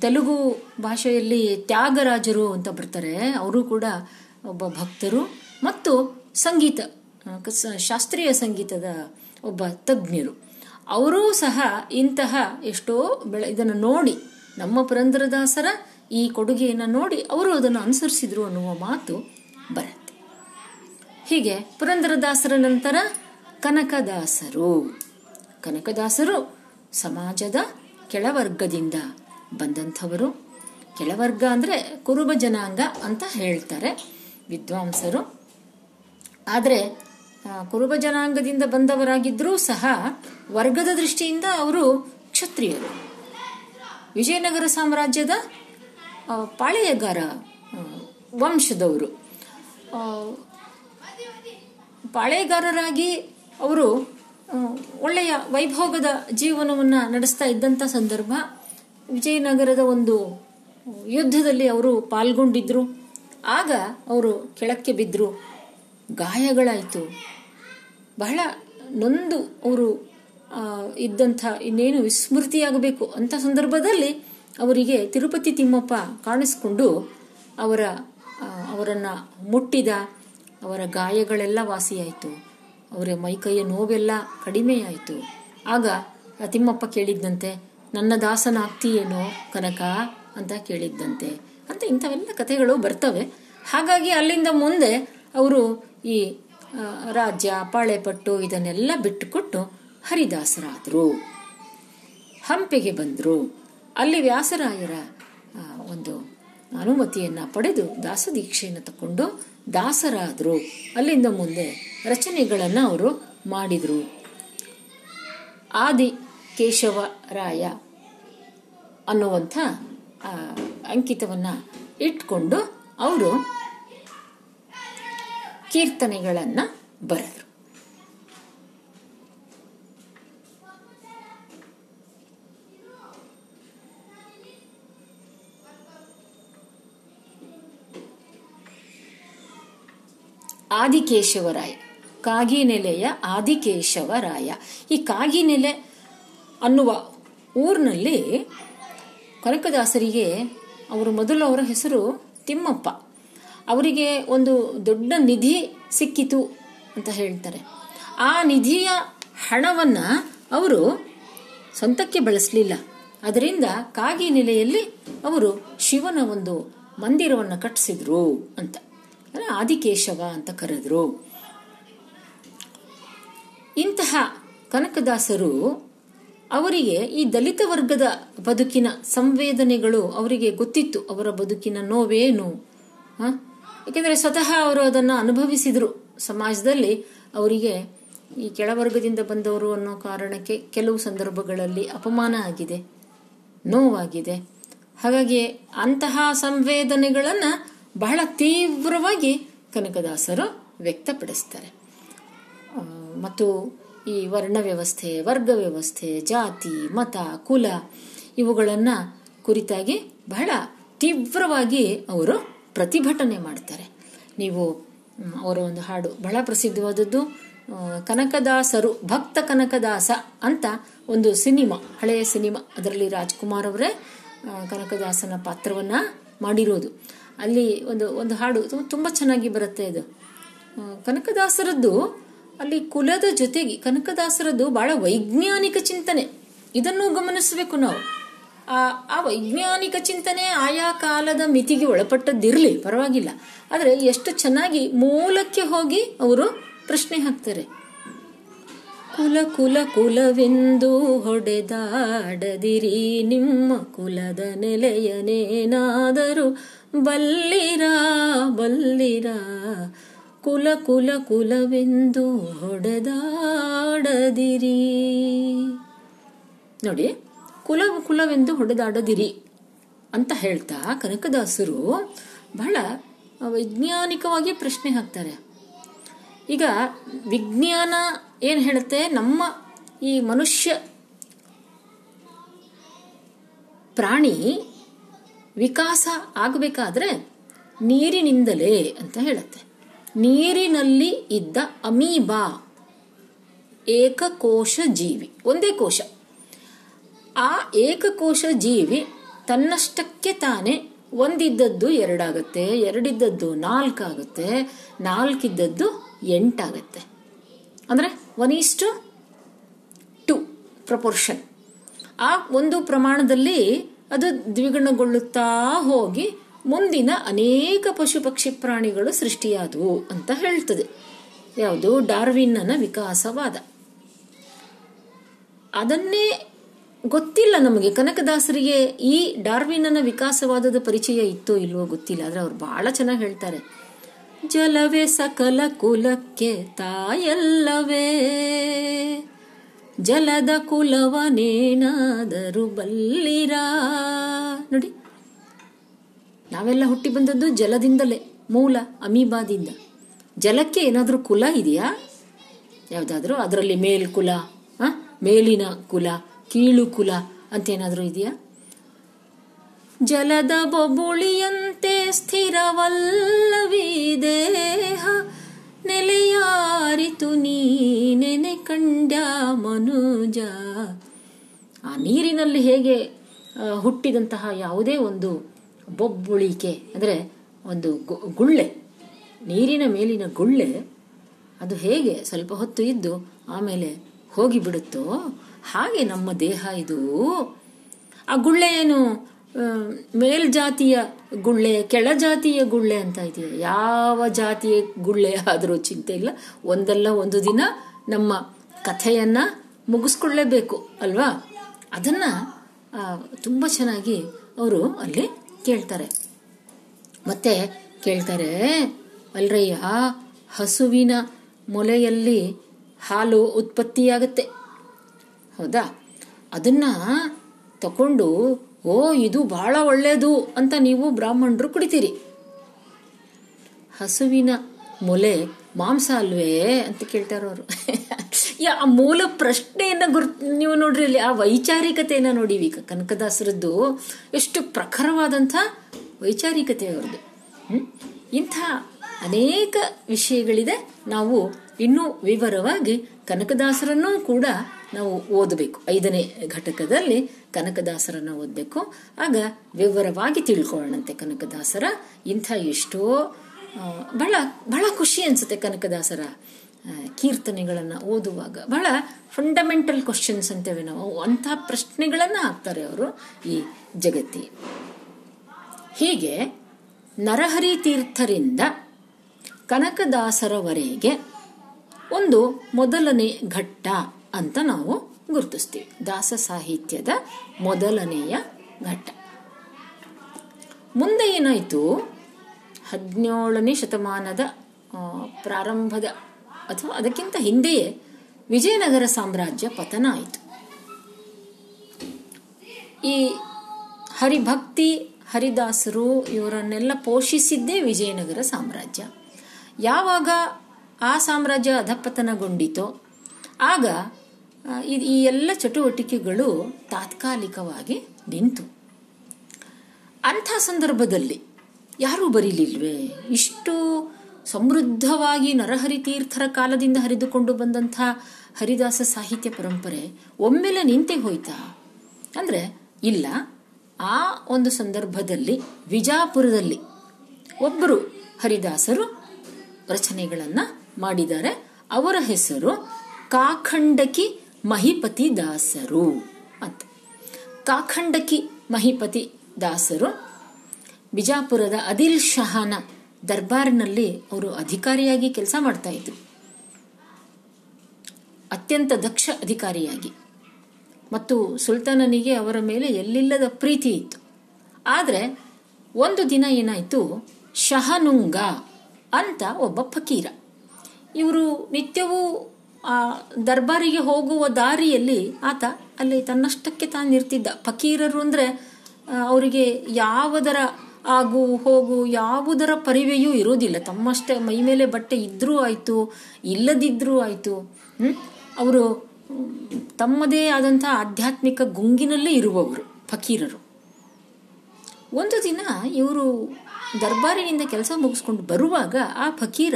Speaker 1: ತೆಲುಗು ಭಾಷೆಯಲ್ಲಿ ತ್ಯಾಗರಾಜರು ಅಂತ ಬರ್ತಾರೆ. ಅವರು ಕೂಡ ಒಬ್ಬ ಭಕ್ತರು ಮತ್ತು ಸಂಗೀತ ಶಾಸ್ತ್ರೀಯ ಸಂಗೀತದ ಒಬ್ಬ ತಜ್ಞರು. ಅವರೂ ಸಹ ಇಂತಹ ಎಷ್ಟೋ ಬೆಳೆ, ಇದನ್ನು ನೋಡಿ, ನಮ್ಮ ಪುರಂದರದಾಸರ ಈ ಕೊಡುಗೆಯನ್ನು ನೋಡಿ ಅವರು ಅದನ್ನು ಅನುಸರಿಸಿದ್ರು ಅನ್ನುವ ಮಾತು ಬರುತ್ತೆ. ಹೀಗೆ ಪುರಂದರದಾಸರ ನಂತರ ಕನಕದಾಸರು. ಕನಕದಾಸರು ಸಮಾಜದ ಕೆಳವರ್ಗದಿಂದ ಬಂದಂಥವರು. ಕೆಳವರ್ಗ ಅಂದರೆ ಕುರುಬ ಜನಾಂಗ ಅಂತ ಹೇಳ್ತಾರೆ ವಿದ್ವಾಂಸರು. ಆದರೆ ಕುರುಬ ಜನಾಂಗದಿಂದ ಬಂದವರಾಗಿದ್ದರೂ ಸಹ ವರ್ಗದ ದೃಷ್ಟಿಯಿಂದ ಅವರು ಕ್ಷತ್ರಿಯರು. ವಿಜಯನಗರ ಸಾಮ್ರಾಜ್ಯದ ಪಾಳೆಯಗಾರ ವಂಶದವರು. ಪಾಳೆಗಾರರಾಗಿ ಅವರು ಒಳ್ಳೆಯ ವೈಭೋಗದ ಜೀವನವನ್ನು ನಡೆಸ್ತಾ ಇದ್ದಂಥ ಸಂದರ್ಭ. ವಿಜಯನಗರದ ಒಂದು ಯುದ್ಧದಲ್ಲಿ ಅವರು ಪಾಲ್ಗೊಂಡಿದ್ರು. ಆಗ ಅವರು ಕೆಳಕ್ಕೆ ಬಿದ್ದರು ಗಾಯಗಳಾಯಿತು. ಬಹಳ ನೊಂದು ಅವರು ಇದ್ದಂಥ ಇನ್ನೇನು ವಿಸ್ಮೃತಿಯಾಗಬೇಕು ಅಂಥ ಸಂದರ್ಭದಲ್ಲಿ ಅವರಿಗೆ ತಿರುಪತಿ ತಿಮ್ಮಪ್ಪ ಕಾಣಿಸ್ಕೊಂಡು ಅವರ ಅವರನ್ನ ಮುಟ್ಟಿದ ಅವರ ಗಾಯಗಳೆಲ್ಲ ವಾಸಿಯಾಯಿತು. ಅವರ ಮೈಕೈಯ ನೋವೆಲ್ಲ ಕಡಿಮೆಯಾಯಿತು. ಆಗ ತಿಮ್ಮಪ್ಪ ಕೇಳಿದ್ದಂತೆ, ನನ್ನ ದಾಸನಾಗ್ತೀಯೇನೋ ಕನಕ? ಅಂತ ಕೇಳಿದ್ದಂತೆ. ಅಂತ ಇಂಥವೆಲ್ಲ ಕಥೆಗಳು ಬರ್ತವೆ. ಹಾಗಾಗಿ ಅಲ್ಲಿಂದ ಮುಂದೆ ಅವರು ಈ ರಾಜ್ಯ, ಪಾಳೆಪಟ್ಟು ಇದನ್ನೆಲ್ಲ ಬಿಟ್ಟುಕೊಟ್ಟು ಹರಿದಾಸರಾದರು. ಹಂಪೆಗೆ ಬಂದರು. ಅಲ್ಲಿ ವ್ಯಾಸರಾಯರ ಒಂದು ಅನುಮತಿಯನ್ನು ಪಡೆದು ದಾಸದೀಕ್ಷೆಯನ್ನು ತಕೊಂಡು ದಾಸರಾದರು. ಅಲ್ಲಿಂದ ಮುಂದೆ ರಚನೆಗಳನ್ನು ಅವರು ಮಾಡಿದರು. ಆದಿ ಕೇಶವರಾಯ ಅನ್ನುವಂಥ ಅಂಕಿತವನ್ನು ಇಟ್ಕೊಂಡು ಅವರು ಕೀರ್ತನೆಗಳನ್ನು ಬರೆದರು. ಆದಿಕೇಶವರಾಯ ಕಾಗಿನೆಲೆಯ ಆದಿಕೇಶವರಾಯ. ಈ ಕಾಗಿನೆಲೆ ಅನ್ನುವ ಊರಿನಲ್ಲಿ ಕನಕದಾಸರಿಗೆ ಅವರು ಮೊದಲು ಅವರ ಹೆಸರು ತಿಮ್ಮಪ್ಪ. ಅವರಿಗೆ ಒಂದು ದೊಡ್ಡ ನಿಧಿ ಸಿಕ್ಕಿತು ಅಂತ ಹೇಳ್ತಾರೆ. ಆ ನಿಧಿಯ ಹಣವನ್ನು ಅವರು ಸ್ವಂತಕ್ಕೆ ಬಳಸಲಿಲ್ಲ. ಅದರಿಂದ ಕಾಗಿ ನೆಲೆಯಲ್ಲಿ ಅವರು ಶಿವನ ಒಂದು ಮಂದಿರವನ್ನು ಕಟ್ಟಿಸಿದ್ರು ಅಂತ. ಆದಿಕೇಶವ ಅಂತ ಕರೆದ್ರು. ಇಂತಹ ಕನಕದಾಸರು ಅವರಿಗೆ ಈ ದಲಿತ ವರ್ಗದ ಬದುಕಿನ ಸಂವೇದನೆಗಳು ಅವರಿಗೆ ಗೊತ್ತಿತ್ತು. ಅವರ ಬದುಕಿನ ನೋವೇನು? ಯಾಕೆಂದರೆ ಸ್ವತಃ ಅವರು ಅದನ್ನು ಅನುಭವಿಸಿದರು. ಸಮಾಜದಲ್ಲಿ ಅವರಿಗೆ ಈ ಕೆಳವರ್ಗದಿಂದ ಬಂದವರು ಅನ್ನೋ ಕಾರಣಕ್ಕೆ ಕೆಲವು ಸಂದರ್ಭಗಳಲ್ಲಿ ಅಪಮಾನ ಆಗಿದೆ, ನೋವಾಗಿದೆ. ಹಾಗಾಗಿ ಅಂತಹ ಸಂವೇದನೆಗಳನ್ನು ಬಹಳ ತೀವ್ರವಾಗಿ ಕನಕದಾಸರು ವ್ಯಕ್ತಪಡಿಸ್ತಾರೆ. ಮತ್ತು ಈ ವರ್ಣ ವ್ಯವಸ್ಥೆ ವರ್ಗ ವ್ಯವಸ್ಥೆ ಜಾತಿ, ಮತ, ಕುಲ ಇವುಗಳನ್ನು ಕುರಿತಾಗಿ ಬಹಳ ತೀವ್ರವಾಗಿ ಅವರು ಪ್ರತಿಭಟನೆ ಮಾಡ್ತಾರೆ. ನೀವು ಅವರ ಒಂದು ಹಾಡು ಬಹಳ ಪ್ರಸಿದ್ಧವಾದದ್ದು ಕನಕದಾಸರು, ಭಕ್ತ ಕನಕದಾಸ ಅಂತ ಒಂದು ಸಿನಿಮಾ, ಹಳೆಯ ಸಿನಿಮಾ, ಅದರಲ್ಲಿ ರಾಜ್ಕುಮಾರ್ ಅವರೇ ಕನಕದಾಸನ ಪಾತ್ರವನ್ನ ಮಾಡಿರೋದು. ಅಲ್ಲಿ ಒಂದು ಒಂದು ಹಾಡು ತುಂಬ ಚೆನ್ನಾಗಿ ಬರುತ್ತೆ ಇದು. ಕನಕದಾಸರದ್ದು ಅಲ್ಲಿ ಕುಲದ ಜೊತೆಗೆ ಕನಕದಾಸರದ್ದು ಬಹಳ ವೈಜ್ಞಾನಿಕ ಚಿಂತನೆ. ಇದನ್ನು ಗಮನಿಸಬೇಕು ನಾವು. ಆ ಆ ವೈಜ್ಞಾನಿಕ ಚಿಂತನೆ ಆಯಾ ಕಾಲದ ಮಿತಿಗೆ ಒಳಪಟ್ಟದ್ದಿರಲಿ, ಪರವಾಗಿಲ್ಲ. ಆದರೆ ಎಷ್ಟು ಚೆನ್ನಾಗಿ ಮೂಲಕ್ಕೆ ಹೋಗಿ ಅವರು ಪ್ರಶ್ನೆ ಹಾಕ್ತಾರೆ. ಕುಲ ಕುಲ ಕುಲವೆಂದು ಹೊಡೆದಾಡದಿರಿ, ನಿಮ್ಮ ಕುಲದ ನೆಲೆಯನೇನಾದರೂ ಬಲ್ಲಿರ ಬಲ್ಲಿರ ಕುಲ ಕುಲ ಕುಲವೆಂದು ಹೊಡೆದಾಡದಿರಿ. ನೋಡಿ, ಕುಲ ಕುಲವೆಂದು ಹೊಡೆದಾಡದಿರಿ ಅಂತ ಹೇಳ್ತಾ ಕನಕದಾಸರು ಬಹಳ ವೈಜ್ಞಾನಿಕವಾಗಿ ಪ್ರಶ್ನೆ ಹಾಕ್ತಾರೆ. ಈಗ ವಿಜ್ಞಾನ ಏನು ಹೇಳುತ್ತೆ? ನಮ್ಮ ಈ ಮನುಷ್ಯ ಪ್ರಾಣಿ ವಿಕಾಸ ಆಗಬೇಕಾದ್ರೆ ನೀರಿನಿಂದಲೇ ಅಂತ ಹೇಳುತ್ತೆ. ನೀರಿನಲ್ಲಿ ಇದ್ದ ಅಮೀಬಾ ಏಕಕೋಶ ಜೀವಿ ಒಂದೇ ಕೋಶ. ಆ ಏಕಕೋಶ ಜೀವಿ ತನ್ನಷ್ಟಕ್ಕೆ ತಾನೇ ಒಂದಿದ್ದದ್ದು ಎರಡಾಗತ್ತೆ, ಎರಡಿದ್ದದ್ದು ನಾಲ್ಕಾಗುತ್ತೆ, ನಾಲ್ಕಿದ್ದದ್ದು ಎಂಟಾಗತ್ತೆ. ಅಂದರೆ ಒನ್ ಈಸ್ಟು ಟು ಪ್ರಪೋರ್ಷನ್ ಆ ಒಂದು ಪ್ರಮಾಣದಲ್ಲಿ ಅದು ದ್ವಿಗುಣಗೊಳ್ಳುತ್ತಾ ಹೋಗಿ ಮುಂದಿನ ಅನೇಕ ಪಶು ಪಕ್ಷಿ ಪ್ರಾಣಿಗಳು ಸೃಷ್ಟಿಯಾದವು ಅಂತ ಹೇಳ್ತದೆ. ಯಾವುದು? ಡಾರ್ವಿನ್ನನ ವಿಕಾಸವಾದ. ಅದನ್ನೇ ಗೊತ್ತಿಲ್ಲ ನಮಗೆ. ಕನಕದಾಸರಿಗೆ ಈ ಡಾರ್ವಿನ್ನನ ವಿಕಾಸವಾದದ ಪರಿಚಯ ಇತ್ತೋ ಇಲ್ವೋ ಗೊತ್ತಿಲ್ಲ. ಆದ್ರೆ ಅವ್ರು ಬಹಳ ಚೆನ್ನಾಗಿ ಹೇಳ್ತಾರೆ. ಜಲವೇ ಸಕಲ ಕುಲಕ್ಕೆ ತಾಯಲ್ಲವೇ. ಜಲದ ಕುಲವನೇನಾದರೂ ಬಲ್ಲಿರಾ? ನೋಡಿ. ನಾವೆಲ್ಲ ಹುಟ್ಟಿ ಬಂದದ್ದು ಜಲದಿಂದಲೇ, ಮೂಲ ಅಮೀಬಾದಿಂದ. ಜಲಕ್ಕೆ ಏನಾದರೂ ಕುಲ ಇದೆಯಾ? ಯಾವುದಾದ್ರೂ ಅದರಲ್ಲಿ ಮೇಲ್ ಕುಲ ಆ? ಮೇಲಿನ ಕುಲ, ಕೀಳು ಕುಲ ಅಂತ ಏನಾದರೂ ಇದೆಯಾ? ಜಲದ ಬೊಬುಳಿಯಂತೆ ಸ್ಥಿರವಲ್ಲವೀ ದೇಹ, ನೆಲೆಯಾರಿತು ನೀ ನೆನೆ ಮನುಜ. ಆ ನೀರಿನಲ್ಲಿ ಹೇಗೆ ಹುಟ್ಟಿದಂತಹ ಯಾವುದೇ ಒಂದು ಬೊಬ್ಬುಳಿಕೆ, ಅಂದರೆ ಒಂದು ಗುಳ್ಳೆ, ನೀರಿನ ಮೇಲಿನ ಗುಳ್ಳೆ, ಅದು ಹೇಗೆ ಸ್ವಲ್ಪ ಹೊತ್ತು ಇದ್ದು ಆಮೇಲೆ ಹೋಗಿಬಿಡುತ್ತೋ ಹಾಗೆ ನಮ್ಮ ದೇಹ ಇದು. ಆ ಗುಳ್ಳೆ ಏನು ಮೇಲ್ಜಾತಿಯ ಗುಳ್ಳೆ, ಕೆಳಜಾತಿಯ ಗುಳ್ಳೆ ಅಂತ ಇದೆಯಾ? ಯಾವ ಜಾತಿಯ ಗುಳ್ಳೆ ಆದರೂ ಚಿಂತೆ ಇಲ್ಲ. ಒಂದಲ್ಲ ಒಂದು ದಿನ ನಮ್ಮ ಕಥೆಯನ್ನ ಮುಗಿಸ್ಕೊಳ್ಳೇಬೇಕು, ಅಲ್ವಾ? ಅದನ್ನ ತುಂಬ ಚೆನ್ನಾಗಿ ಅವರು ಅಲ್ಲಿ ಕೇಳ್ತಾರೆ. ಮತ್ತೆ ಕೇಳ್ತಾರೆ, ಅಲ್ರಯ್ಯ ಹಸುವಿನ ಮೊಲೆಯಲ್ಲಿ ಹಾಲು ಉತ್ಪತ್ತಿಯಾಗುತ್ತೆ. ಹೌದಾ? ಅದನ್ನ ತಕೊಂಡು, ಓ, ಇದು ಬಹಳ ಒಳ್ಳೆಯದು ಅಂತ ನೀವು ಬ್ರಾಹ್ಮಣರು ಕುಡಿತೀರಿ. ಹಸುವಿನ ಮೊಲೆ ಮಾಂಸ ಅಲ್ವೇ ಅಂತ ಕೇಳ್ತಾರೆ ಅವರು. ಯಾ, ಆ ಮೂಲ ಪ್ರಶ್ನೆಯನ್ನ ಗುರ್, ನೀವು ನೋಡ್ರಿ ಇಲ್ಲಿ ಆ ವೈಚಾರಿಕತೆಯನ್ನ ಈಗ ಕನಕದಾಸರದ್ದು ಎಷ್ಟು ಪ್ರಖರವಾದಂಥ ವೈಚಾರಿಕತೆ ಅವ್ರದ್ದು? ಇಂಥ ಅನೇಕ ವಿಷಯಗಳಿದೆ. ನಾವು ಇನ್ನೂ ವಿವರವಾಗಿ ಕನಕದಾಸರನ್ನು ಕೂಡ ನಾವು ಓದಬೇಕು. ಐದನೇ ಘಟಕದಲ್ಲಿ ಕನಕದಾಸರನ್ನು ಓದಬೇಕು. ಆಗ ವಿವರವಾಗಿ ತಿಳ್ಕೊಳ್ಳೋಣಂತೆ ಕನಕದಾಸರ ಇಂಥ ಎಷ್ಟೋ ಬಹಳ ಬಹಳ ಖುಷಿ ಅನ್ಸುತ್ತೆ ಕನಕದಾಸರ ಕೀರ್ತನೆಗಳನ್ನು ಓದುವಾಗ. ಬಹಳ ಫಂಡಮೆಂಟಲ್ ಕ್ವಶನ್ಸ್ ಅಂತೇವೆ ನಾವು. ಅಂಥ ಪ್ರಶ್ನೆಗಳನ್ನು ಹಾಕ್ತಾರೆ ಅವರು ಈ ಜಗತ್ತಿ. ಹೀಗೆ ನರಹರಿ ತೀರ್ಥರಿಂದ ಕನಕದಾಸರವರೆಗೆ ಒಂದು ಮೊದಲನೇ ಘಟ್ಟ ಅಂತ ನಾವು ಗುರುತಿಸ್ತೀವಿ. ದಾಸ ಸಾಹಿತ್ಯದ ಮೊದಲನೆಯ ಘಟ್ಟ. ಮುಂದೆ ಏನಾಯಿತು? ಹದಿನೇಳನೇ ಶತಮಾನದ ಪ್ರಾರಂಭದ ಅಥವಾ ಅದಕ್ಕಿಂತ ಹಿಂದೆಯೇ ವಿಜಯನಗರ ಸಾಮ್ರಾಜ್ಯ ಪತನ ಆಯಿತು ಈ ಹರಿಭಕ್ತಿ, ಹರಿದಾಸರು ಇವರನ್ನೆಲ್ಲ ಪೋಷಿಸಿದ್ದೇ ವಿಜಯನಗರ ಸಾಮ್ರಾಜ್ಯ. ಯಾವಾಗ ಆ ಸಾಮ್ರಾಜ್ಯ ಅಧಪತನಗೊಂಡಿತೋ, ಆಗ ಈ ಎಲ್ಲ ಚಟುವಟಿಕೆಗಳು ತಾತ್ಕಾಲಿಕವಾಗಿ ನಿಂತು. ಅಂಥ ಸಂದರ್ಭದಲ್ಲಿ ಯಾರೂ ಬರೀಲಿಲ್ವೇ? ಇಷ್ಟು ಸಮೃದ್ಧವಾಗಿ ನರಹರಿ ತೀರ್ಥರ ಕಾಲದಿಂದ ಹರಿದುಕೊಂಡು ಬಂದಂಥ ಹರಿದಾಸ ಸಾಹಿತ್ಯ ಪರಂಪರೆ ಒಮ್ಮೆಲೆ ನಿಂತೇ ಹೋಯ್ತಾ? ಅಂದ್ರೆ, ಇಲ್ಲ, ಆ ಒಂದು ಸಂದರ್ಭದಲ್ಲಿ, ವಿಜಾಪುರದಲ್ಲಿ ಒಬ್ಬರು ಹರಿದಾಸರು ರಚನೆಗಳನ್ನು ಮಾಡಿದ್ದಾರೆ. ಅವರ ಹೆಸರು ಕಾಖಂಡಕಿ ಮಹಿಪತಿ ದಾಸರು ಅಂತ. ಕಾಖಂಡಕಿ ಮಹಿಪತಿ ದಾಸರು ಬಿಜಾಪುರದ ಅದಿಲ್ ಶಹಾನ ದರ್ಬಾರ್ನಲ್ಲಿ ಅವರು ಅಧಿಕಾರಿಯಾಗಿ ಕೆಲಸ ಮಾಡ್ತಾ ಇದ್ರು. ಅತ್ಯಂತ ದಕ್ಷ ಅಧಿಕಾರಿಯಾಗಿ. ಮತ್ತು ಸುಲ್ತಾನನಿಗೆ ಅವರ ಮೇಲೆ ಎಲ್ಲಿಲ್ಲದ ಪ್ರೀತಿ ಇತ್ತು. ಆದರೆ ಒಂದು ದಿನ ಏನಾಯಿತು? ಶಹನುಂಗ ಅಂತ ಒಬ್ಬ ಫಕೀರ. ಇವರು ನಿತ್ಯವೂ ಆ ದರ್ಬಾರಿಗೆ ಹೋಗುವ ದಾರಿಯಲ್ಲಿ ಆತ ಅಲ್ಲಿ ತನ್ನಷ್ಟಕ್ಕೆ ತಾನಿರ್ತಿದ್ದ ಫಕೀರರು ಅಂದ್ರೆ ಅವರಿಗೆ ಯಾವುದರ ಆಗು, ಹೋಗು, ಯಾವುದರ ಪರಿವೆಯೂ ಇರೋದಿಲ್ಲ ತಮ್ಮಷ್ಟೇ ಮೈ ಮೇಲೆ ಬಟ್ಟೆ ಇದ್ರೂ ಆಯ್ತು, ಇಲ್ಲದಿದ್ರೂ ಆಯ್ತು. ಅವರು ತಮ್ಮದೇ ಆದಂಥ ಆಧ್ಯಾತ್ಮಿಕ ಗುಂಗಿನಲ್ಲೇ ಇರುವವರು, ಫಕೀರರು. ಒಂದು ದಿನ ಇವರು ದರ್ಬಾರಿನಿಂದ ಕೆಲಸ ಮುಗಿಸ್ಕೊಂಡು ಬರುವಾಗ ಆ ಫಕೀರ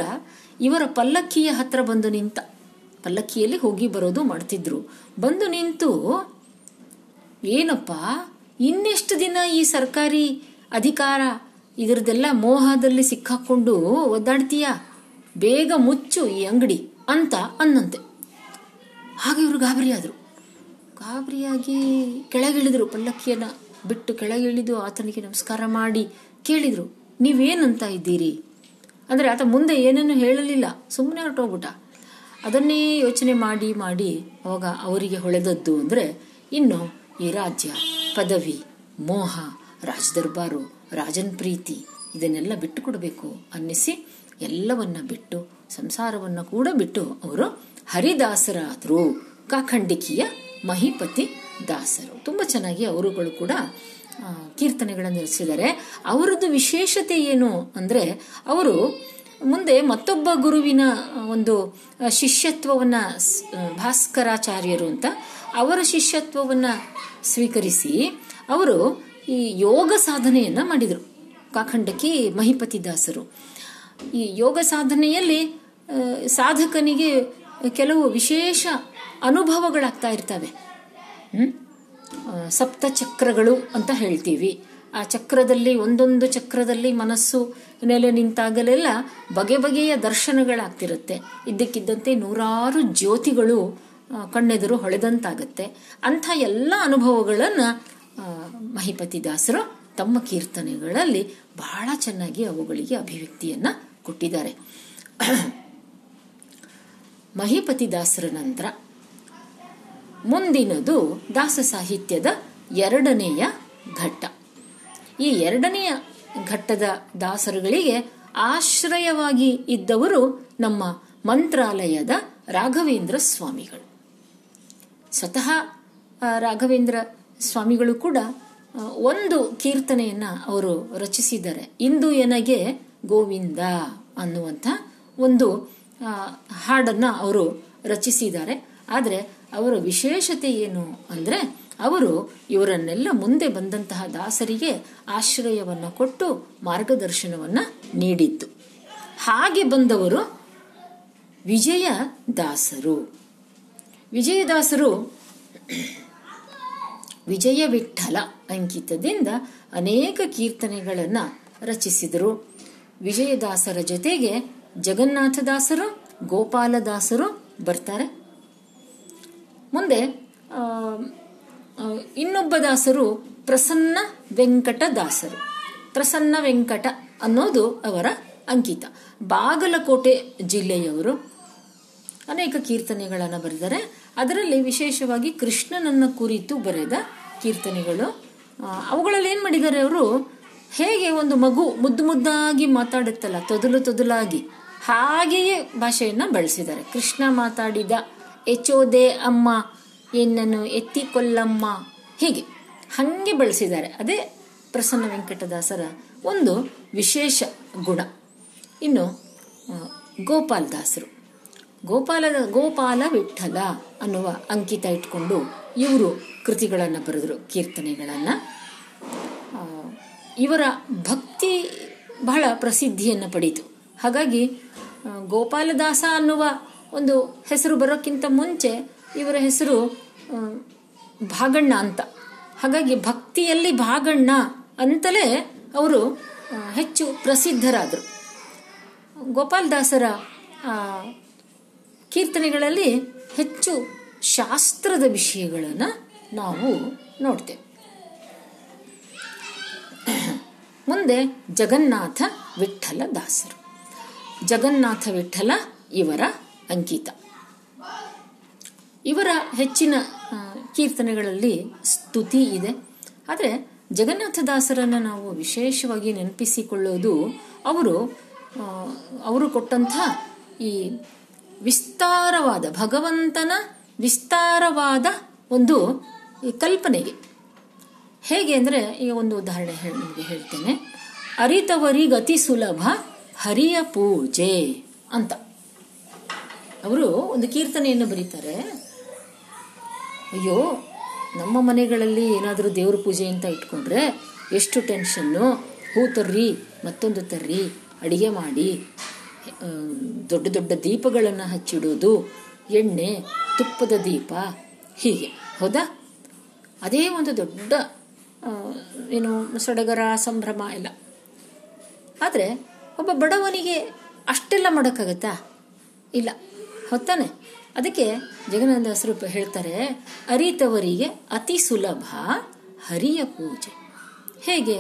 Speaker 1: ಇವರ ಪಲ್ಲಕ್ಕಿಯ ಹತ್ರ ಬಂದು ನಿಂತ, ಪಲ್ಲಕ್ಕಿಯಲ್ಲಿ ಹೋಗಿ ಬರೋದು ಮಾಡ್ತಿದ್ರು. ಬಂದು ನಿಂತು, ಏನಪ್ಪ, ಇನ್ನೆಷ್ಟು ದಿನ ಈ ಸರ್ಕಾರಿ ಅಧಿಕಾರ ಇದರದೆಲ್ಲ ಮೋಹದಲ್ಲಿ ಸಿಕ್ಕಾಕೊಂಡು ಒದ್ದಾಡ್ತೀಯ? ಬೇಗ ಮುಚ್ಚು ಈ ಅಂಗಡಿ ಅಂತ ಅನ್ನಂತೆ. ಹಾಗೆ ಇವರು ಗಾಬರಿಯಾದರು. ಗಾಬರಿಯಾಗಿ ಕೆಳಗಿಳಿದ್ರು. ಪಲ್ಲಕ್ಕಿಯನ್ನು ಬಿಟ್ಟು ಕೆಳಗಿಳಿದು ಆತನಿಗೆ ನಮಸ್ಕಾರ ಮಾಡಿ ಕೇಳಿದರು. ನೀವೇನಂತ ಇದ್ದೀರಿ? ಅಂದರೆ ಆತ ಮುಂದೆ ಏನನ್ನು ಹೇಳಲಿಲ್ಲ. ಸುಮ್ಮನೆ ಹೊರಟೋಗ್ಬಿಟ್ಟ. ಅದನ್ನೇ ಯೋಚನೆ ಮಾಡಿ ಮಾಡಿ ಅವಾಗ ಅವರಿಗೆ ಹೊಳೆದದ್ದು ಅಂದರೆ ಇನ್ನು ಈ ರಾಜ್ಯ ಪದವಿ ಮೋಹ. ರಾಜದರ್ಬಾರು, ರಾಜನ್ ಪ್ರೀತಿ, ಇದನ್ನೆಲ್ಲ ಬಿಟ್ಟು ಕೊಡಬೇಕು ಅನ್ನಿಸಿ ಎಲ್ಲವನ್ನ ಬಿಟ್ಟು, ಸಂಸಾರವನ್ನ ಕೂಡ ಬಿಟ್ಟು ಅವರು ಹರಿದಾಸರಾದರು. ಕಾಖಂಡಿಕಿಯ ಮಹಿಪತಿ ದಾಸರು. ತುಂಬಾ ಚೆನ್ನಾಗಿ ಅವರುಗಳು ಕೂಡ ಕೀರ್ತನೆಗಳನ್ನು ನಡೆಸಿದ್ದಾರೆ ಅವರದ್ದು ವಿಶೇಷತೆ ಏನು ಅಂದ್ರೆ, ಅವರು ಮುಂದೆ ಮತ್ತೊಬ್ಬ ಗುರುವಿನ ಒಂದು ಶಿಷ್ಯತ್ವವನ್ನ ಭಾಸ್ಕರಾಚಾರ್ಯರು ಅಂತ ಅವರ ಶಿಷ್ಯತ್ವವನ್ನ ಸ್ವೀಕರಿಸಿ ಅವರು ಈ ಯೋಗ ಸಾಧನೆಯನ್ನ ಮಾಡಿದರು. ಕಾಖಂಡಕ್ಕೆ ಮಹಿಪತಿ ದಾಸರು ಈ ಯೋಗ ಸಾಧನೆಯಲ್ಲಿ ಸಾಧಕನಿಗೆ ಕೆಲವು ವಿಶೇಷ ಅನುಭವಗಳಾಗ್ತಾ ಇರ್ತವೆ? ಸಪ್ತ ಚಕ್ರಗಳು ಅಂತ ಹೇಳ್ತೀವಿ. ಆ ಚಕ್ರದಲ್ಲಿ, ಒಂದೊಂದು ಚಕ್ರದಲ್ಲಿ ಮನಸ್ಸು, ನೆಲೆ ನಿಂತಾಗಲೆಲ್ಲ ಬಗೆ ಬಗೆಯ ದರ್ಶನಗಳಾಗ್ತಿರುತ್ತೆ. ಇದ್ದಕ್ಕಿದ್ದಂತೆ ನೂರಾರು ಜ್ಯೋತಿಗಳು ಕಣ್ಣೆದುರು ಹೊಳೆದಂತಾಗತ್ತೆ. ಅಂಥ ಎಲ್ಲ ಅನುಭವಗಳನ್ನು ಮಹಿಪತಿ ದಾಸರು ತಮ್ಮ ಕೀರ್ತನೆಗಳಲ್ಲಿ ಬಹಳ ಚೆನ್ನಾಗಿ ಅವುಗಳಿಗೆ ಅಭಿವ್ಯಕ್ತಿಯನ್ನ ಕೊಟ್ಟಿದ್ದಾರೆ. ಮಹಿಪತಿ ದಾಸರ ನಂತರ ಮುಂದಿನದು ದಾಸ ಸಾಹಿತ್ಯದ ಎರಡನೆಯ ಘಟ್ಟ. ಈ ಎರಡನೆಯ ಘಟ್ಟದ ದಾಸರುಗಳಿಗೆ ಆಶ್ರಯವಾಗಿ ಇದ್ದವರು ನಮ್ಮ ಮಂತ್ರಾಲಯದ ರಾಘವೇಂದ್ರ ಸ್ವಾಮಿಗಳು. ಸ್ವತಃ ರಾಘವೇಂದ್ರ ಸ್ವಾಮಿಗಳು ಕೂಡ ಒಂದು ಕೀರ್ತನೆಯನ್ನ ಅವರು ರಚಿಸಿದ್ದಾರೆ. ಇಂದು ಎನಗೆ ಗೋವಿಂದ ಅನ್ನುವಂಥ ಒಂದು ಹಾಡನ್ನು ಅವರು ರಚಿಸಿದ್ದಾರೆ. ಆದರೆ ಅವರ ವಿಶೇಷತೆ ಏನು ಅಂದ್ರೆ, ಅವರು ಇವರನ್ನೆಲ್ಲ ಮುಂದೆ ಬಂದಂತಹ ದಾಸರಿಗೆ ಆಶ್ರಯವನ್ನ ಕೊಟ್ಟು ಮಾರ್ಗದರ್ಶನವನ್ನ ನೀಡಿದ್ದು. ಹಾಗೆ ಬಂದವರು ವಿಜಯ ದಾಸರು ವಿಜಯದಾಸರು ವಿಜಯ ವಿಠಲ ಅಂಕಿತದಿಂದ ಅನೇಕ ಕೀರ್ತನೆಗಳನ್ನು ರಚಿಸಿದರು. ವಿಜಯದಾಸರ ಜೊತೆಗೆ ಜಗನ್ನಾಥದಾಸರು, ಗೋಪಾಲದಾಸರು ಬರ್ತಾರೆ. ಮುಂದೆ ಇನ್ನೊಬ್ಬ ದಾಸರು ಪ್ರಸನ್ನ ವೆಂಕಟ ದಾಸರು. ಪ್ರಸನ್ನ ವೆಂಕಟ ಅನ್ನೋದು ಅವರ ಅಂಕಿತ. ಬಾಗಲಕೋಟೆ ಜಿಲ್ಲೆಯವರು ಅನೇಕ ಕೀರ್ತನೆಗಳನ್ನು ಬರೆದರೆ, ಅದರಲ್ಲಿ ವಿಶೇಷವಾಗಿ ಕೃಷ್ಣನನ್ನ ಕುರಿತು ಬರೆದ ಕೀರ್ತನೆಗಳು. ಅವುಗಳಲ್ಲಿ ಏನು ಮಾಡಿದ್ದಾರೆ ಅವರು? ಹೇಗೆ ಒಂದು ಮಗು ಮುದ್ದು ಮುದ್ದಾಗಿ ಮಾತಾಡುತ್ತಲ್ಲ, ತೊದಲು ತೊದಲಾಗಿ, ಹಾಗೆಯೇ ಭಾಷೆಯನ್ನು ಬಳಸಿದ್ದಾರೆ. ಕೃಷ್ಣ ಮಾತಾಡಿದ, ಎಚೋದೆ ಅಮ್ಮ ಎನ್ನನ್ನು ಎತ್ತಿಕೊಲ್ಲಮ್ಮ ಹೀಗೆ. ಹಾಗೆ ಬಳಸಿದ್ದಾರೆ. ಅದೇ ಪ್ರಸನ್ನ ವೆಂಕಟದಾಸರ ಒಂದು ವಿಶೇಷ ಗುಣ. ಇನ್ನು ಗೋಪಾಲದಾಸರು ಗೋಪಾಲ ಗೋಪಾಲ ವಿಠಲ ಅನ್ನುವ ಅಂಕಿತ ಇಟ್ಕೊಂಡು ಇವರು ಕೃತಿಗಳನ್ನು ಬರೆದರು, ಕೀರ್ತನೆಗಳನ್ನು. ಇವರ ಭಕ್ತಿ ಬಹಳ ಪ್ರಸಿದ್ಧಿಯನ್ನು ಪಡೀತು. ಹಾಗಾಗಿ ಗೋಪಾಲದಾಸ ಅನ್ನುವ ಒಂದು ಹೆಸರು ಬರೋಕ್ಕಿಂತ ಮುಂಚೆ ಇವರ ಹೆಸರು ಭಾಗಣ್ಣ ಅಂತ. ಹಾಗಾಗಿ ಭಕ್ತಿಯಲ್ಲಿ ಭಾಗಣ್ಣ ಅಂತಲೇ ಅವರು ಹೆಚ್ಚು ಪ್ರಸಿದ್ಧರಾದರು. ಗೋಪಾಲದಾಸರ ಕೀರ್ತನೆಗಳಲ್ಲಿ ಹೆಚ್ಚು ಶಾಸ್ತ್ರದ ವಿಷಯಗಳನ್ನು ನಾವು ನೋಡ್ತೇವೆ. ಮುಂದೆ ಜಗನ್ನಾಥ ವಿಠಲ ದಾಸರು. ಜಗನ್ನಾಥ ವಿಠಲ ಇವರ ಅಂಕಿತ. ಇವರ ಹೆಚ್ಚಿನ ಕೀರ್ತನೆಗಳಲ್ಲಿ ಸ್ತುತಿ ಇದೆ. ಆದರೆ ಜಗನ್ನಾಥದಾಸರನ್ನು ನಾವು ವಿಶೇಷವಾಗಿ ನೆನಪಿಸಿಕೊಳ್ಳೋದು ಅವರು ಅವರು ಕೊಟ್ಟಂಥ ಈ ವಿಸ್ತಾರವಾದ, ಭಗವಂತನ ವಿಸ್ತಾರವಾದ ಒಂದು ಈ ಕಲ್ಪನೆಗೆ. ಹೇಗೆ ಅಂದರೆ, ಈಗ ಒಂದು ಉದಾಹರಣೆ ಹೇಳಿ, ನಿಮಗೆ ಹೇಳ್ತೇನೆ. ಅರಿತವರಿಗತಿ ಸುಲಭ, ಹರಿಯ ಪೂಜೆ ಅಂತ. ಅವರು ಒಂದು ಕೀರ್ತನೆಯನ್ನು ಬರೀತಾರೆ. ಅಯ್ಯೋ, ನಮ್ಮ ಮನೆಗಳಲ್ಲಿ ಏನಾದರೂ ದೇವ್ರ ಪೂಜೆ ಅಂತ ಇಟ್ಕೊಂಡ್ರೆ ಎಷ್ಟು ಟೆನ್ಷನ್ನು. ಹೂ ತರ್ರಿ, ಮತ್ತೊಂದು ತರ್ರಿ, ಅಡಿಗೆ ಮಾಡಿ ದೊಡ್ಡ ದೊಡ್ಡ ದೀಪಗಳನ್ನು ಹಚ್ಚಿಡೋದು, ಎಣ್ಣೆ, ತುಪ್ಪದ ದೀಪ, ಹೀಗೆ. ಹೌದಾ? ಅದೇ ಒಂದು ದೊಡ್ಡ ಏನು ಸಡಗರ ಸಂಭ್ರಮ ಎಲ್ಲ. ಆದರೆ ಒಬ್ಬ ಬಡವನಿಗೆ ಅಷ್ಟೆಲ್ಲ ಮಾಡೋಕ್ಕಾಗತ್ತಾ? ಇಲ್ಲ. ಹೊತ್ತಾನೆ ಅದಕ್ಕೆ ಜಗನ್ನಾಥದಾಸರು ಹೇಳ್ತಾರೆ, ಅರಿತವರಿಗೆ ಅತಿ ಸುಲಭ ಹರಿಯ ಪೂಜೆ. ಹೇಗೆ?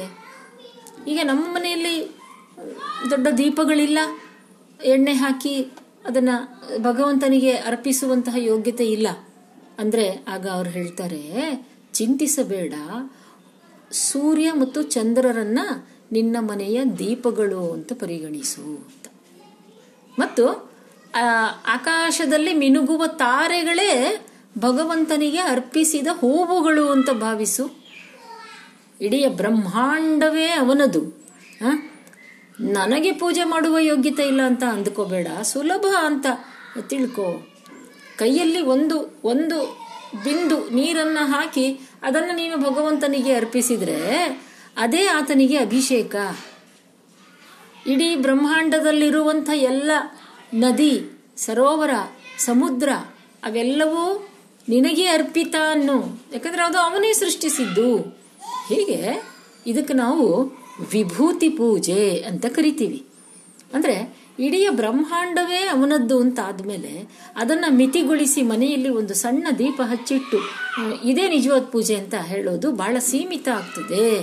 Speaker 1: ಈಗ ನಮ್ಮ ಮನೆಯಲ್ಲಿ ದೊಡ್ಡ ದೀಪಗಳಿಲ್ಲ, ಎಣ್ಣೆ ಹಾಕಿ ಅದನ್ನು ಭಗವಂತನಿಗೆ ಅರ್ಪಿಸುವಂತಹ ಯೋಗ್ಯತೆ ಇಲ್ಲ. ಅಂದರೆ ಆಗ ಅವ್ರು ಹೇಳ್ತಾರೆ ಚಿಂತಿಸಬೇಡ. ಸೂರ್ಯ ಮತ್ತು ಚಂದ್ರರನ್ನ ನಿನ್ನ ಮನೆಯ ದೀಪಗಳು ಅಂತ ಪರಿಗಣಿಸು ಅಂತ. ಮತ್ತು ಆಕಾಶದಲ್ಲಿ ಮಿನುಗುವ ತಾರೆಗಳೇ ಭಗವಂತನಿಗೆ ಅರ್ಪಿಸಿದ ಹೂವುಗಳು ಅಂತ ಭಾವಿಸು. ಇಡೀ ಬ್ರಹ್ಮಾಂಡವೇ ಅವನದು? ನನಗೆ ಪೂಜೆ ಮಾಡುವ ಯೋಗ್ಯತೆ ಇಲ್ಲ ಅಂತ ಅಂದ್ಕೋಬೇಡ. ಸುಲಭ ಅಂತ ತಿಳ್ಕೊ. ಕೈಯಲ್ಲಿ ಒಂದು ಒಂದು ಬಿಂದು ನೀರನ್ನು ಹಾಕಿ ಅದನ್ನು ನೀನು ಭಗವಂತನಿಗೆ ಅರ್ಪಿಸಿದರೆ ಅದೇ ಆತನಿಗೆ ಅಭಿಷೇಕ. ಇಡೀ ಬ್ರಹ್ಮಾಂಡದಲ್ಲಿರುವಂಥ ಎಲ್ಲ ನದಿ, ಸರೋವರ, ಸಮುದ್ರ, ಅವೆಲ್ಲವೂ ನಿನಗೆ ಅರ್ಪಿತ ಅನ್ನು. ಯಾಕಂದರೆ ಅದು ಅವನೇ ಸೃಷ್ಟಿಸಿದ್ದು. ಹೀಗೆ ಇದಕ್ಕೆ ನಾವು ವಿಭೂತಿ ಪೂಜೆ ಅಂತ ಕರಿತೀವಿ. ಅಂದ್ರೆ ಇಡೀ ಬ್ರಹ್ಮಾಂಡವೇ ಅವನದ್ದು ಅಂತ ಆದಮೇಲೆ ಅದನ್ನ ಮಿತಿಗೊಳಿಸಿ ಮನೆಯಲ್ಲಿ ಒಂದು ಸಣ್ಣ ದೀಪ ಹಚ್ಚಿಟ್ಟು ಇದೇ ನಿಜವಾದ ಪೂಜೆ ಅಂತ ಹೇಳೋದು ಬಹಳ ಸೀಮಿತ ಆಗ್ತದೆ.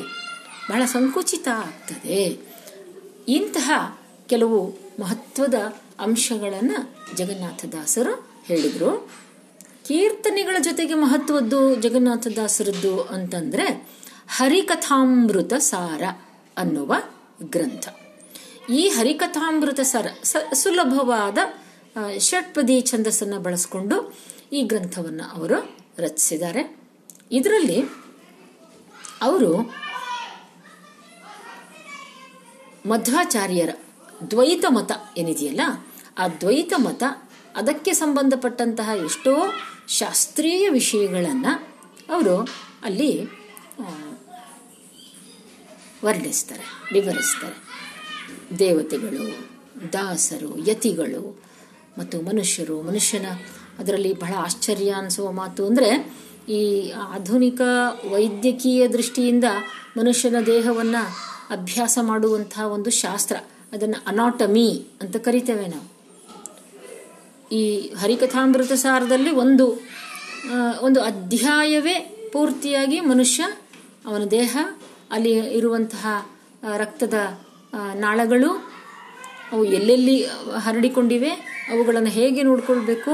Speaker 1: ಬಹಳ ಸಂಕುಚಿತ ಆಗ್ತದೆ. ಇಂತಹ ಕೆಲವು ಮಹತ್ವದ ಅಂಶಗಳನ್ನು ಜಗನ್ನಾಥದಾಸರು ಹೇಳಿದರು. ಕೀರ್ತನೆಗಳ ಜೊತೆಗೆ ಮಹತ್ವದ್ದು ಜಗನ್ನಾಥದಾಸರದ್ದು ಅಂತಂದ್ರೆ ಹರಿಕಥಾಮೃತ ಸಾರ ಅನ್ನುವ ಗ್ರಂಥ. ಈ ಹರಿಕಥಾಮೃತ ಸರ ಸುಲಭವಾದ ಷಟ್ಪದಿ ಛಂದಸ್ಸನ್ನು ಬಳಸ್ಕೊಂಡು ಈ ಗ್ರಂಥವನ್ನು ಅವರು ರಚಿಸಿದ್ದಾರೆ. ಇದರಲ್ಲಿ ಅವರು ಮಧ್ವಾಚಾರ್ಯರ ದ್ವೈತ ಮತ ಏನಿದೆಯಲ್ಲ, ಆ ದ್ವೈತ ಮತ ಅದಕ್ಕೆ ಸಂಬಂಧಪಟ್ಟಂತಹ ಎಷ್ಟೋ ಶಾಸ್ತ್ರೀಯ ವಿಷಯಗಳನ್ನು ಅವರು ಅಲ್ಲಿ ವರ್ಣಿಸ್ತಾರೆ, ವಿವರಿಸ್ತಾರೆ. ದೇವತೆಗಳು, ದಾಸರು, ಯತಿಗಳು ಮತ್ತು ಮನುಷ್ಯರು, ಮನುಷ್ಯನ ಅದರಲ್ಲಿ ಬಹಳ ಆಶ್ಚರ್ಯ ಅನಿಸುವ ಮಾತು ಅಂದರೆ ಈ ಆಧುನಿಕ ವೈದ್ಯಕೀಯ ದೃಷ್ಟಿಯಿಂದ ಮನುಷ್ಯನ ದೇಹವನ್ನು ಅಭ್ಯಾಸ ಮಾಡುವಂತಹ ಒಂದು ಶಾಸ್ತ್ರ, ಅದನ್ನು ಅನಾಟಮಿ ಅಂತ ಕರಿತೇವೆ ನಾವು. ಈ ಹರಿಕಥಾಮೃತ ಸಾರದಲ್ಲಿ ಒಂದು ಒಂದು ಅಧ್ಯಾಯವೇ ಪೂರ್ತಿಯಾಗಿ ಮನುಷ್ಯ ಅವನ ದೇಹ, ಅಲ್ಲಿ ಇರುವಂತಹ ರಕ್ತದ ನಾಳಗಳು ಅವು ಎಲ್ಲೆಲ್ಲಿ ಹರಡಿಕೊಂಡಿವೆ, ಅವುಗಳನ್ನು ಹೇಗೆ ನೋಡ್ಕೊಳ್ಬೇಕು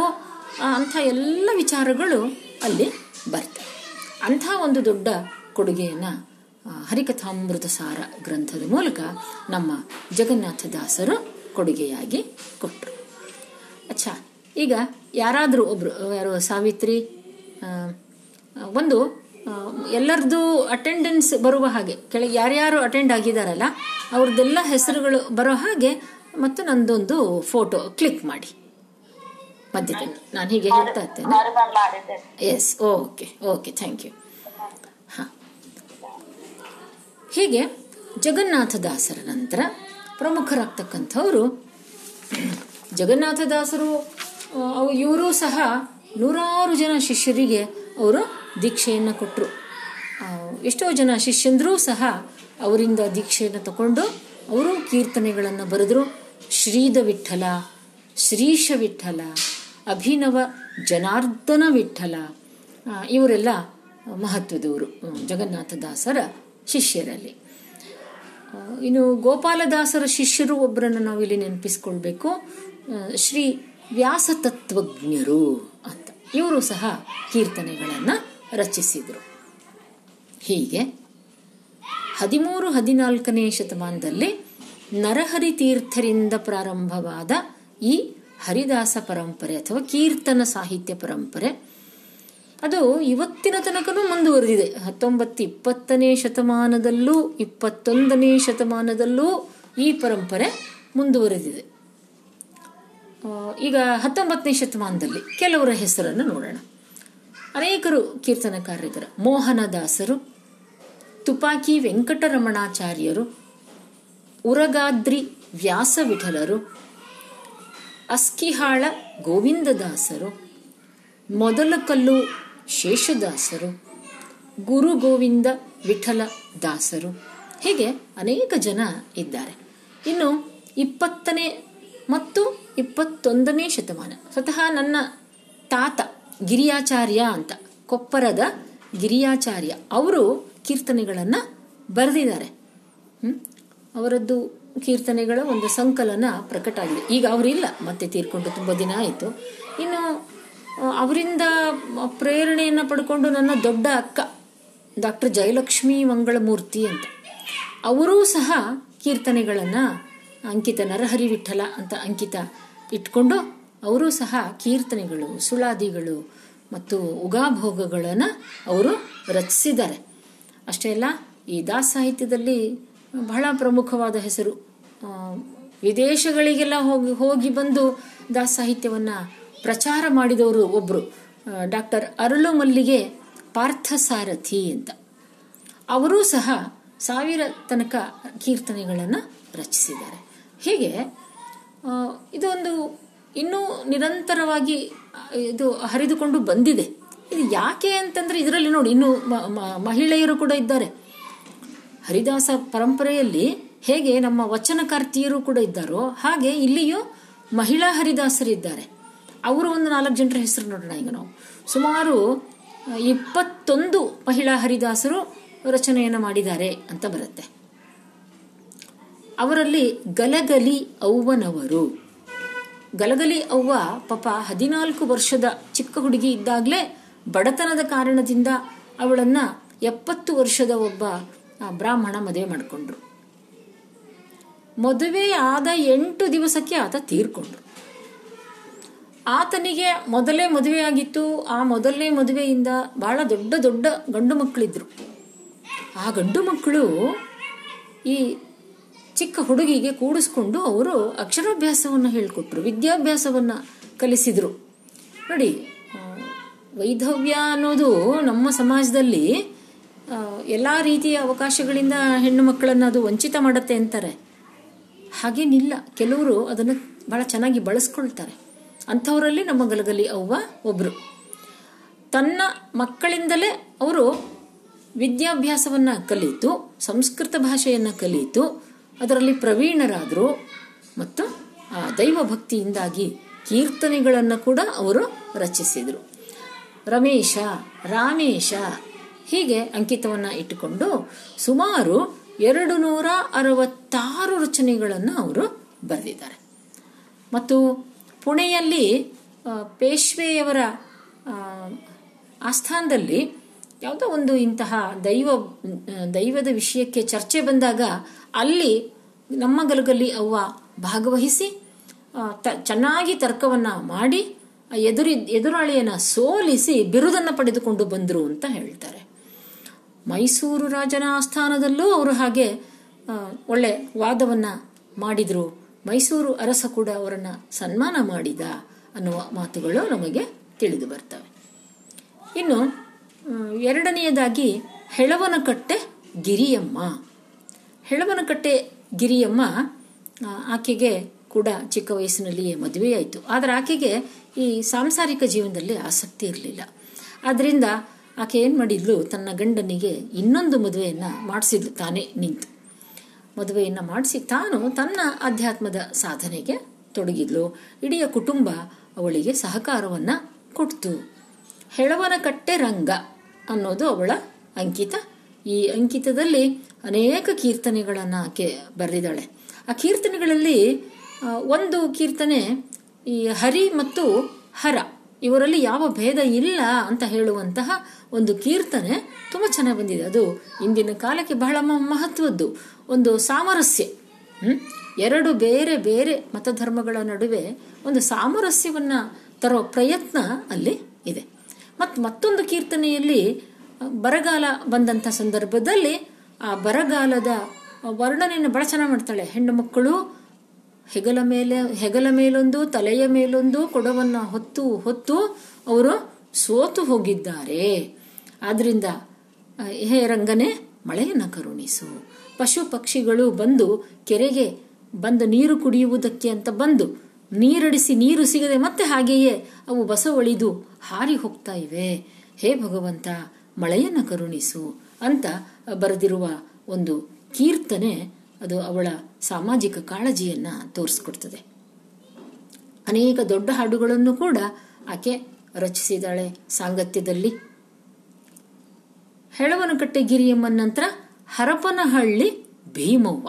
Speaker 1: ಅಂಥ ಎಲ್ಲ ವಿಚಾರಗಳು ಅಲ್ಲಿ ಬರ್ತವೆ. ಅಂಥ ಒಂದು ದೊಡ್ಡ ಕೊಡುಗೆಯನ್ನು ಹರಿಕಥಾಮೃತ ಸಾರ ಗ್ರಂಥದ ಮೂಲಕ ನಮ್ಮ ಜಗನ್ನಾಥದಾಸರು ಕೊಡುಗೆಯಾಗಿ ಕೊಟ್ಟರು. ಅಚ್ಛಾ ಈಗ ಯಾರಾದರೂ ಒಬ್ರು, ಯಾರು ಸಾವಿತ್ರಿ ಒಂದು ಎಲ್ಲರದ್ದು ಅಟೆಂಡೆನ್ಸ್ ಬರುವ ಹಾಗೆ. ಕೆಳಗೆ ಯಾರ್ಯಾರು ಅಟೆಂಡ್ ಆಗಿದ್ದಾರಲ್ಲ ಅವ್ರದ್ದೆಲ್ಲ ಹೆಸರುಗಳು ಬರೋ ಹಾಗೆ ಮತ್ತು ನಂದೊಂದು ಫೋಟೋ ಕ್ಲಿಕ್ ಮಾಡಿ. ಮಧ್ಯದಲ್ಲಿ. ನಾನು ಹೀಗೆ ಹೇಳ್ತಾ ಇರ್ತೇನೆ. Yes okay okay thank you ಹಾಂ. ಹೀಗೆ ಜಗನ್ನಾಥದಾಸರ ನಂತರ ಪ್ರಮುಖರಾಗ್ತಕ್ಕಂಥವರು ಜಗನ್ನಾಥದಾಸರು ಇವರು ಸಹ ನೂರಾರು ಜನ ಶಿಷ್ಯರಿಗೆ ಅವರು ದೀಕ್ಷೆಯನ್ನು ಕೊಟ್ಟರು ಎಷ್ಟೋ ಜನ ಶಿಷ್ಯಂದರೂ ಸಹ ಅವರಿಂದ ದೀಕ್ಷೆಯನ್ನು ತಗೊಂಡು ಅವರು ಕೀರ್ತನೆಗಳನ್ನು ಬರೆದರು. ಶ್ರೀದ ವಿಠಲ ಶ್ರೀಶ ವಿಠಲ, ಅಭಿನವ ಜನಾರ್ದನ ವಿಠಲ ಇವರೆಲ್ಲ ಮಹತ್ವದವರು ಜಗನ್ನಾಥದಾಸರ ಶಿಷ್ಯರಲ್ಲಿ. ಇನ್ನು ಗೋಪಾಲದಾಸರ ಶಿಷ್ಯರು ಒಬ್ಬರನ್ನು ನಾವಿಲ್ಲಿ ನೆನಪಿಸ್ಕೊಳ್ಬೇಕು. ಶ್ರೀ ವ್ಯಾಸತತ್ವಜ್ಞರು ಅಂತ. ಇವರು ಸಹ ಕೀರ್ತನೆಗಳನ್ನು ರಚಿಸಿದರು. ಹೀಗೆ ಹದಿಮೂರು ಹದಿನಾಲ್ಕನೇ ಶತಮಾನದಲ್ಲಿ ನರಹರಿ ತೀರ್ಥರಿಂದ ಪ್ರಾರಂಭವಾದ ಈ ಹರಿದಾಸ ಪರಂಪರೆ ಅಥವಾ ಕೀರ್ತನ ಸಾಹಿತ್ಯ ಪರಂಪರೆ, ಅದು ಇವತ್ತಿನ ತನಕನೂ ಮುಂದುವರೆದಿದೆ. ಹತ್ತೊಂಬತ್ತು ಇಪ್ಪತ್ತನೇ ಶತಮಾನದಲ್ಲೂ ಇಪ್ಪತ್ತೊಂದನೇ ಶತಮಾನದಲ್ಲೂ ಈ ಪರಂಪರೆ ಮುಂದುವರೆದಿದೆ. ಈಗ ಹತ್ತೊಂಬತ್ತನೇ ಶತಮಾನದಲ್ಲಿ ಕೆಲವರ ಹೆಸರನ್ನು ನೋಡೋಣ. ಅನೇಕರು ಕೀರ್ತನಕಾರರಿದ್ದಾರೆ. ಮೋಹನದಾಸರು, ತುಪಾಕಿ ವೆಂಕಟರಮಣಾಚಾರ್ಯರು, ಉರಗಾದ್ರಿ ವ್ಯಾಸವಿಠಲರು, ಅಸ್ಕಿಹಾಳ ಗೋವಿಂದದಾಸರು, ಮೊದಲಕಲ್ಲು ಶೇಷದಾಸರು ಗುರು ಗೋವಿಂದ ವಿಠಲ ದಾಸರು ಹೀಗೆ ಅನೇಕ ಜನ ಇದ್ದಾರೆ. ಇನ್ನು ಇಪ್ಪತ್ತನೇ ಮತ್ತು ಇಪ್ಪತ್ತೊಂದನೇ ಶತಮಾನ. ಸ್ವತಃ ನನ್ನ ತಾತ ಗಿರಿಯಾಚಾರ್ಯ ಅಂತ, ಕೊಪ್ಪರದ ಗಿರಿಯಾಚಾರ್ಯ. ಅವರು ಕೀರ್ತನೆಗಳನ್ನು ಬರೆದಿದ್ದಾರೆ? ಅವರದ್ದು ಕೀರ್ತನೆಗಳ ಒಂದು ಸಂಕಲನ ಪ್ರಕಟ ಆಗಿದೆ. ಈಗ ಅವರಿಲ್ಲ, ಮತ್ತೆ ತೀರ್ಕೊಂಡು ತುಂಬ ದಿನ ಆಯಿತು. ಇನ್ನು ಅವರಿಂದ ಪ್ರೇರಣೆಯನ್ನು ಪಡ್ಕೊಂಡು ನನ್ನ ದೊಡ್ಡ ಅಕ್ಕ, ಡಾಕ್ಟರ್ ಜಯಲಕ್ಷ್ಮಿ ಮಂಗಳಮೂರ್ತಿ ಅಂತ. ಅವರೂ ಸಹ ಕೀರ್ತನೆಗಳನ್ನು ಅಂಕಿತ ನರಹರಿ ವಿಠಲ ಅಂತ ಅಂಕಿತ ಇಟ್ಕೊಂಡು ಅವರೂ ಸಹ ಕೀರ್ತನೆಗಳು, ಸುಳಾದಿಗಳು ಮತ್ತು ಉಗಾಭೋಗಗಳನ್ನು ಅವರು ರಚಿಸಿದ್ದಾರೆ. ಅಷ್ಟೇ ಅಲ್ಲ, ಈ ದಾಸ ಸಾಹಿತ್ಯದಲ್ಲಿ ಬಹಳ ಪ್ರಮುಖವಾದ ಹೆಸರು. ವಿದೇಶಗಳಿಗೆಲ್ಲ ಹೋಗಿ ಹೋಗಿ ಬಂದು ದಾಸ ಸಾಹಿತ್ಯವನ್ನು ಪ್ರಚಾರ ಮಾಡಿದವರು ಒಬ್ಬರು ಡಾಕ್ಟರ್ ಅರಳು ಮಲ್ಲಿಗೆ ಪಾರ್ಥಸಾರಥಿ ಅಂತ. ಅವರೂ ಸಹ ಸಾವಿರ ತನಕ ಕೀರ್ತನೆಗಳನ್ನು ರಚಿಸಿದ್ದಾರೆ. ಹೀಗೆ ಇದೊಂದು ಇನ್ನೂ ನಿರಂತರವಾಗಿ ಇದು ಹರಿದುಕೊಂಡು ಬಂದಿದೆ. ಇದು ಯಾಕೆ ಅಂತಂದ್ರೆ ಇದರಲ್ಲಿ ನೋಡಿ, ಇನ್ನು ಮಹಿಳೆಯರು ಕೂಡ ಇದ್ದಾರೆ. ಹರಿದಾಸ ಪರಂಪರೆಯಲ್ಲಿ ಹೇಗೆ ನಮ್ಮ ವಚನಕಾರ್ತಿಯರು ಕೂಡ ಇದ್ದಾರೋ, ಹಾಗೆ ಇಲ್ಲಿಯೂ ಮಹಿಳಾ ಹರಿದಾಸರಿದ್ದಾರೆ ಅವರು ಒಂದು ನಾಲ್ಕು ಜನರ ಹೆಸರು ನೋಡೋಣ ಈಗ ನಾವು. ಸುಮಾರು ಇಪ್ಪತ್ತೊಂದು ಮಹಿಳಾ ಹರಿದಾಸರು ರಚನೆಯನ್ನು ಮಾಡಿದ್ದಾರೆ ಅಂತ ಬರುತ್ತೆ. ಅವರಲ್ಲಿ ಗಲಗಲಿ ಅವ್ವನವರು ಗಲಗಲಿ ಅವ್ವ ಪಾಪ ಹದಿನಾಲ್ಕು ವರ್ಷದ ಚಿಕ್ಕ ಹುಡುಗಿ ಇದ್ದಾಗಲೇ ಬಡತನದ ಕಾರಣದಿಂದ ಅವಳನ್ನ ಎಪ್ಪತ್ತು ವರ್ಷದ ಒಬ್ಬ ಬ್ರಾಹ್ಮಣ ಮದುವೆ ಮಾಡಿಕೊಂಡ್ರು. ಮದುವೆ ಆದ ಎಂಟು ದಿವಸಕ್ಕೆ ಆತ ತೀರ್ಕೊಂಡ್ರು. ಆತನಿಗೆ ಮೊದಲೇ ಮದುವೆ ಆಗಿತ್ತು. ಆ ಮೊದಲನೇ ಮದುವೆಯಿಂದ ಬಹಳ ದೊಡ್ಡ ದೊಡ್ಡ ಗಂಡು ಮಕ್ಕಳಿದ್ರು. ಆ ಗಂಡು ಮಕ್ಕಳು ಈ ಚಿಕ್ಕ ಹುಡುಗಿಗೆ ಕೂಡಿಸ್ಕೊಂಡು ಅವರು ಅಕ್ಷರಾಭ್ಯಾಸವನ್ನು ಹೇಳಿಕೊಟ್ರು, ವಿದ್ಯಾಭ್ಯಾಸವನ್ನು ಕಲಿಸಿದರು. ನೋಡಿ ವೈಧವ್ಯ ಅನ್ನೋದು ನಮ್ಮ ಸಮಾಜದಲ್ಲಿ ಎಲ್ಲ ರೀತಿಯ ಅವಕಾಶಗಳಿಂದ ಹೆಣ್ಣು ಮಕ್ಕಳನ್ನು ಅದು ವಂಚಿತ ಮಾಡುತ್ತೆ ಅಂತಾರೆ. ಹಾಗೇನಿಲ್ಲ, ಕೆಲವರು ಅದನ್ನು ಬಹಳ ಚೆನ್ನಾಗಿ ಬಳಸ್ಕೊಳ್ತಾರೆ. ಅಂಥವರಲ್ಲಿ ನಮ್ಮ ಗಲಗಲಿ ಅವ್ವ ಒಬ್ಬರು ತನ್ನ ಮಕ್ಕಳಿಂದಲೇ ಅವರು ವಿದ್ಯಾಭ್ಯಾಸವನ್ನು ಕಲಿತು, ಸಂಸ್ಕೃತ ಭಾಷೆಯನ್ನು ಕಲಿತು ಅದರಲ್ಲಿ ಪ್ರವೀಣರಾದರು ಮತ್ತು ಆ ದೈವ ಭಕ್ತಿಯಿಂದಾಗಿ ಕೀರ್ತನೆಗಳನ್ನು ಕೂಡ ಅವರು ರಚಿಸಿದರು. ರಮೇಶ, ರಾಮೇಶ ಹೀಗೆ ಅಂಕಿತವನ್ನು ಇಟ್ಟುಕೊಂಡು ಸುಮಾರು ಎರಡು ನೂರ ಅರವತ್ತಾರು ರಚನೆಗಳನ್ನು ಅವರು ಬರೆದಿದ್ದಾರೆ. ಮತ್ತು ಪುಣೆಯಲ್ಲಿ ಪೇಶ್ವೆಯವರ ಆಸ್ಥಾನದಲ್ಲಿ ಯಾವುದೋ ಒಂದು ಇಂತಹ ದೈವ ದೈವದ ವಿಷಯಕ್ಕೆ ಚರ್ಚೆ ಬಂದಾಗ ಅಲ್ಲಿ ನಮ್ಮ ಗಲಗಲ್ಲಿ ಅವ್ವ ಭಾಗವಹಿಸಿ ತ- ಚೆನ್ನಾಗಿ ತರ್ಕವನ್ನು ಮಾಡಿ ಎದುರಿ, ಎದುರಾಳಿಯನ್ನು ಸೋಲಿಸಿ ಬಿರುದನ್ನು ಪಡೆದುಕೊಂಡು ಬಂದರು ಅಂತ ಹೇಳ್ತಾರೆ. ಮೈಸೂರು ರಾಜನ ಆಸ್ಥಾನದಲ್ಲೂ ಅವರು ಹಾಗೆ ಒಳ್ಳೆ ವಾದವನ್ನ ಮಾಡಿದ್ರು. ಮೈಸೂರು ಅರಸ ಕೂಡ ಅವರನ್ನು ಸನ್ಮಾನ ಮಾಡಿದ ಅನ್ನುವ ಮಾತುಗಳು ನಮಗೆ ತಿಳಿದು ಬರ್ತವೆ. ಇನ್ನು ಎರಡನೆಯದಾಗಿ, ಹೆಳವನಕಟ್ಟೆ ಗಿರಿಯಮ್ಮ. ಹೆಳವನಕಟ್ಟೆ ಗಿರಿಯಮ್ಮ ಆಕೆಗೆ ಕೂಡ ಚಿಕ್ಕ ವಯಸ್ಸಿನಲ್ಲಿಯೇ ಮದುವೆಯಾಯಿತು ಆದರೆ ಆಕೆಗೆ ಈ ಸಾಂಸಾರಿಕ ಜೀವನದಲ್ಲಿ ಆಸಕ್ತಿ ಇರಲಿಲ್ಲ. ಆದ್ದರಿಂದ ಆಕೆ ಏನು ಮಾಡಿದ್ಲು? ತನ್ನ ಗಂಡನಿಗೆ ಇನ್ನೊಂದು ಮದುವೆಯನ್ನು ಮಾಡಿಸಿದ್ಲು. ತಾನೇ ನಿಂತು. ಮದುವೆಯನ್ನು ಮಾಡಿಸಿ ತಾನು ತನ್ನ ಅಧ್ಯಾತ್ಮದ ಸಾಧನೆಗೆ ತೊಡಗಿದ್ಲು. ಇಡೀ ಕುಟುಂಬ ಅವಳಿಗೆ ಸಹಕಾರವನ್ನು ಕೊಡ್ತು. ಹೆಳವನಕಟ್ಟೆ ರಂಗ ಅನ್ನೋದು ಅವಳ ಅಂಕಿತ. ಈ ಅಂಕಿತದಲ್ಲಿ ಅನೇಕ ಕೀರ್ತನೆಗಳನ್ನು ಆಕೆ ಬರೆದಿದ್ದಾಳೆ. ಆ ಕೀರ್ತನೆಗಳಲ್ಲಿ ಒಂದು ಕೀರ್ತನೆ ಈ ಹರಿ ಮತ್ತು ಹರ, ಇವರಲ್ಲಿ ಯಾವ ಭೇದ ಇಲ್ಲ ಅಂತ ಹೇಳುವಂತಹ ಒಂದು ಕೀರ್ತನೆ ತುಂಬ ಚೆನ್ನಾಗಿ ಬಂದಿದೆ. ಅದು ಇಂದಿನ ಕಾಲಕ್ಕೆ ಬಹಳ ಮಹತ್ವದ್ದು. ಒಂದು ಸಾಮರಸ್ಯ ಎರಡು ಬೇರೆ ಬೇರೆ ಮತಧರ್ಮಗಳ ನಡುವೆ ಒಂದು ಸಾಮರಸ್ಯವನ್ನ ತರೋ ಪ್ರಯತ್ನ ಅಲ್ಲಿ ಇದೆ. ಮತ್ತು ಮತ್ತೊಂದು ಕೀರ್ತನೆಯಲ್ಲಿ ಬರಗಾಲ ಬಂದಂಥ ಸಂದರ್ಭದಲ್ಲಿ ಆ ಬರಗಾಲದ ವರ್ಣನೆಯನ್ನು ಬಹಳ ಚೆನ್ನಾಗಿ ಮಾಡ್ತಾಳೆ. ಹೆಣ್ಣು ಮಕ್ಕಳು ಹೆಗಲ ಮೇಲೆ, ಹೆಗಲ ಮೇಲೊಂದು, ತಲೆಯ ಮೇಲೊಂದು ಕೊಡವನ್ನ ಹೊತ್ತು ಹೊತ್ತು ಅವರು ಸೋತು ಹೋಗಿದ್ದಾರೆ. ಆದ್ರಿಂದ, ಹೇ ರಂಗನೆ, ಮಳೆಯನ್ನು ಕರುಣಿಸು. ಪಶು ಪಕ್ಷಿಗಳು ಬಂದು ಕೆರೆಗೆ ಬಂದು ನೀರು ಕುಡಿಯುವುದಕ್ಕೆ ಅಂತ ಬಂದು ನೀರಡಿಸಿ ನೀರು ಸಿಗದೆ ಮತ್ತೆ ಹಾಗೆಯೇ ಅವು ಬಸವಳಿದು ಹಾರಿ ಹೋಗ್ತಾ ಇವೆ. ಹೇ ಭಗವಂತ ಮಳೆಯನ್ನು ಕರುಣಿಸು ಅಂತ ಬರೆದಿರುವ ಒಂದು ಕೀರ್ತನೆ ಅದು ಅವಳ ಸಾಮಾಜಿಕ ಕಾಳಜಿಯನ್ನು ತೋರಿಸ್ಕೊಡ್ತದೆ. ಅನೇಕ ದೊಡ್ಡ ಹಾಡುಗಳನ್ನು ಕೂಡ ಆಕೆ ರಚಿಸಿದಾಳೆ ಸಾಂಗತ್ಯದಲ್ಲಿ. ಹೆಳವನಕಟ್ಟೆ ಗಿರಿಯಮ್ಮನ ನಂತರ ಹರಪನಹಳ್ಳಿ ಭೀಮವ್ವ.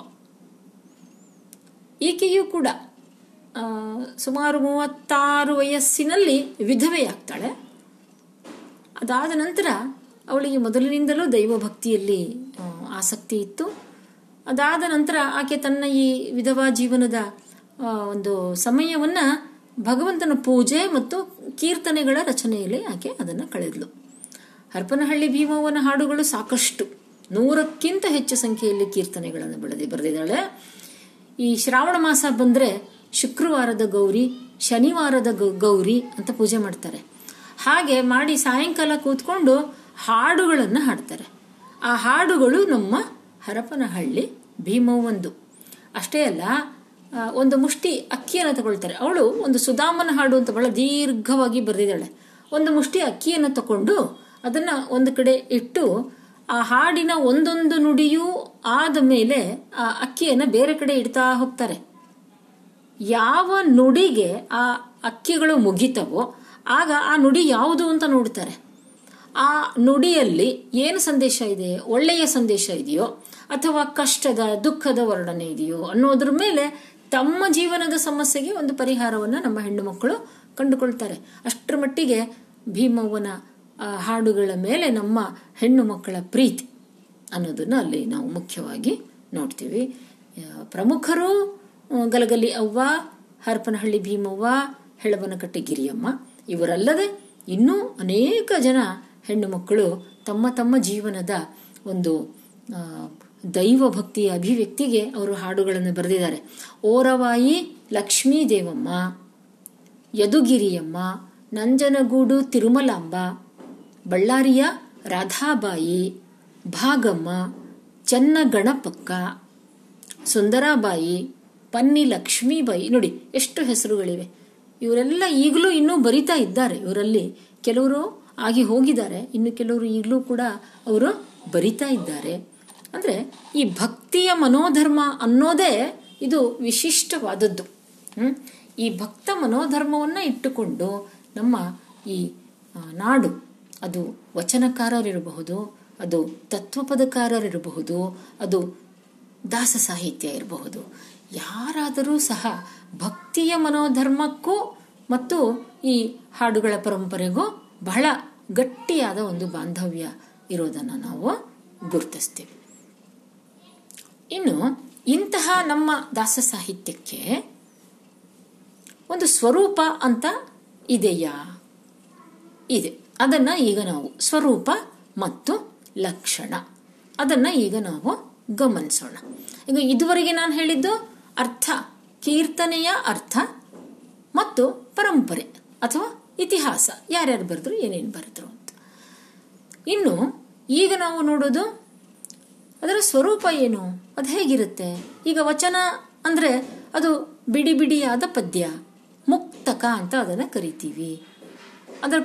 Speaker 1: ಈಕೆಯೂ ಕೂಡ ಸುಮಾರು ಮೂವತ್ತಾರು ವಯಸ್ಸಿನಲ್ಲಿ ವಿಧವೆಯಾಗ್ತಾಳೆ. ಅದಾದ ನಂತರ ಅವಳಿಗೆ ಮೊದಲಿನಿಂದಲೂ ದೈವ ಭಕ್ತಿಯಲ್ಲಿ ಆಸಕ್ತಿ ಇತ್ತು. ಅದಾದ ನಂತರ ಆಕೆ ತನ್ನ ಈ ವಿಧವಾ ಜೀವನದ ಒಂದು ಸಮಯವನ್ನ ಭಗವಂತನ ಪೂಜೆ ಮತ್ತು ಕೀರ್ತನೆಗಳ ರಚನೆಯಲ್ಲಿ ಆಕೆ ಅದನ್ನು ಕಳೆದ್ಲು. ಹರಪನಹಳ್ಳಿ ಭೀಮವ್ವನ ಹಾಡುಗಳು ಸಾಕಷ್ಟು. ನೂರಕ್ಕಿಂತ ಹೆಚ್ಚು ಸಂಖ್ಯೆಯಲ್ಲಿ ಕೀರ್ತನೆಗಳನ್ನು ಬೆಳೆದಿ ಬರೆದಿದ್ದಾಳೆ. ಈ ಶ್ರಾವಣ ಮಾಸ ಬಂದ್ರೆ ಶುಕ್ರವಾರದ ಗೌರಿ, ಶನಿವಾರದ ಗೌರಿ ಅಂತ ಪೂಜೆ ಮಾಡ್ತಾರೆ. ಹಾಗೆ ಮಾಡಿ ಸಾಯಂಕಾಲ ಕೂತ್ಕೊಂಡು ಹಾಡುಗಳನ್ನು ಹಾಡ್ತಾರೆ. ಆ ಹಾಡುಗಳು ನಮ್ಮ ಹರಪನಹಳ್ಳಿ ಭೀಮವೊಂದು ಅಷ್ಟೇ ಅಲ್ಲ ಒಂದು ಮುಷ್ಟಿ ಅಕ್ಕಿಯನ್ನು ತಗೊಳ್ತಾರೆ. ಅವಳು ಒಂದು ಸುಧಾಮನ ಹಾಡು ಅಂತ ಬಹಳ ದೀರ್ಘವಾಗಿ ಬರೆದಿದ್ದಾಳೆ. ಒಂದು ಮುಷ್ಟಿ ಅಕ್ಕಿಯನ್ನು ತಗೊಂಡು ಅದನ್ನ ಒಂದು ಕಡೆ ಇಟ್ಟು ಆ ಹಾಡಿನ ಒಂದೊಂದು ನುಡಿಯೂ ಆದ ಮೇಲೆ ಆ ಅಕ್ಕಿಯನ್ನು ಬೇರೆ ಕಡೆ ಇಡ್ತಾ ಹೋಗ್ತಾರೆ. ಯಾವ ನುಡಿಗೆ ಆ ಅಕ್ಕಿಗಳು ಮುಗಿತವೋ ಆಗ ಆ ನುಡಿ ಯಾವುದು ಅಂತ ನೋಡ್ತಾರೆ. ಆ ನುಡಿಯಲ್ಲಿ ಏನು ಸಂದೇಶ ಇದೆ? ಒಳ್ಳೆಯ ಸಂದೇಶ ಇದೆಯೋ? ಅಥವಾ ಕಷ್ಟದ, ದುಃಖದ ವರ್ಣನೆ ಇದೆಯೋ? ಅನ್ನೋದ್ರ ಮೇಲೆ ತಮ್ಮ ಜೀವನದ ಸಮಸ್ಯೆಗೆ ಒಂದು ಪರಿಹಾರವನ್ನು ನಮ್ಮ ಹೆಣ್ಣು ಮಕ್ಕಳು ಕಂಡುಕೊಳ್ತಾರೆ. ಅಷ್ಟರ ಮಟ್ಟಿಗೆ ಭೀಮವ್ವನ ಹಾಡುಗಳ ಮೇಲೆ ನಮ್ಮ ಹೆಣ್ಣು ಮಕ್ಕಳ ಪ್ರೀತಿ ಅನ್ನೋದನ್ನ ಅಲ್ಲಿ ನಾವು ಮುಖ್ಯವಾಗಿ ನೋಡ್ತೀವಿ. ಪ್ರಮುಖರು ಗಲಗಲಿ ಅವ್ವ, ಹರಪನಹಳ್ಳಿ ಭೀಮವ್ವ ಹೆಳವನಕಟ್ಟೆ ಗಿರಿಯಮ್ಮ, ಇವರಲ್ಲದೆ ಇನ್ನೂ ಅನೇಕ ಜನ ಹೆಣ್ಣು ಮಕ್ಕಳು ತಮ್ಮ ತಮ್ಮ ಜೀವನದ ಒಂದು ದೈವ ಭಕ್ತಿಯ ಅಭಿವ್ಯಕ್ತಿಗೆ ಅವರು ಹಾಡುಗಳನ್ನು ಬರೆದಿದ್ದಾರೆ. ಓರವಾಯಿ ಲಕ್ಷ್ಮೀ ದೇವಮ್ಮ, ಯದುಗಿರಿಯಮ್ಮ, ನಂಜನಗೂಡು ತಿರುಮಲಾಂಬ, ಬಳ್ಳಾರಿಯ ರಾಧಾಬಾಯಿ, ಭಾಗಮ್ಮ ಚನ್ನ ಗಣಪಕ್ಕ ಸುಂದರಾಬಾಯಿ ಪನ್ನಿ ಲಕ್ಷ್ಮೀಬಾಯಿ ನೋಡಿ, ಎಷ್ಟು ಹೆಸರುಗಳಿವೆ. ಇವರೆಲ್ಲ ಈಗಲೂ ಇನ್ನೂ ಬರಿತಾ ಇದ್ದಾರೆ. ಇವರಲ್ಲಿ ಕೆಲವರು ಆಗಿ ಹೋಗಿದ್ದಾರೆ. ಇನ್ನು ಕೆಲವರು ಈಗಲೂ ಕೂಡ ಅವರು ಬರಿತಾ ಇದ್ದಾರೆ. ಅಂದರೆ ಈ ಭಕ್ತಿಯ ಮನೋಧರ್ಮ ಅನ್ನೋದೇ ಇದು ವಿಶಿಷ್ಟವಾದದ್ದು. ಈ ಭಕ್ತ ಮನೋಧರ್ಮವನ್ನು ಇಟ್ಟುಕೊಂಡು ನಮ್ಮ ಈ ನಾಡು ಅದು ವಚನಕಾರರಿರಬಹುದು, ಅದು ತತ್ವಪದಕಾರರಿರಬಹುದು, ಅದು ದಾಸ ಸಾಹಿತ್ಯ ಇರಬಹುದು. ಯಾರಾದರೂ ಸಹ ಭಕ್ತಿಯ ಮನೋಧರ್ಮಕ್ಕೂ ಮತ್ತು ಈ ಹಾಡುಗಳ ಪರಂಪರೆಗೂ ಬಹಳ ಗಟ್ಟಿಯಾದ ಒಂದು ಬಾಂಧವ್ಯ ಇರೋದನ್ನು ನಾವು ಗುರುತಿಸ್ತೀವಿ. ಇನ್ನು ಇಂತಹ ನಮ್ಮ ದಾಸ ಸಾಹಿತ್ಯಕ್ಕೆ ಒಂದು ಸ್ವರೂಪ ಅಂತ ಇದೆಯಾ? ಇದೆ. ಅದನ್ನ ಈಗ ನಾವು ಸ್ವರೂಪ ಮತ್ತು ಲಕ್ಷಣ. ಅದನ್ನ ಈಗ ನಾವು ಗಮನಿಸೋಣ. ಈಗ ಇದುವರೆಗೆ ನಾನು ಹೇಳಿದ್ದು ಅರ್ಥ ಕೀರ್ತನೆಯ ಅರ್ಥ ಮತ್ತು ಪರಂಪರೆ ಅಥವಾ ಇತಿಹಾಸ, ಯಾರ್ಯಾರು ಬರೆದ್ರು, ಏನೇನು ಬರೆದ್ರು ಅಂತ. ಇನ್ನು, ಈಗ ನಾವು ನೋಡೋದು ಅದರ ಸ್ವರೂಪ ಏನು, ಅದು ಹೇಗಿರುತ್ತೆ? ಈಗ ವಚನ ಅಂದರೆ ಅದು ಬಿಡಿ ಬಿಡಿಯಾದ ಪದ್ಯ, ಮುಕ್ತಕ ಅಂತ ಅದನ್ನು ಕರಿತೀವಿ. ಅದರ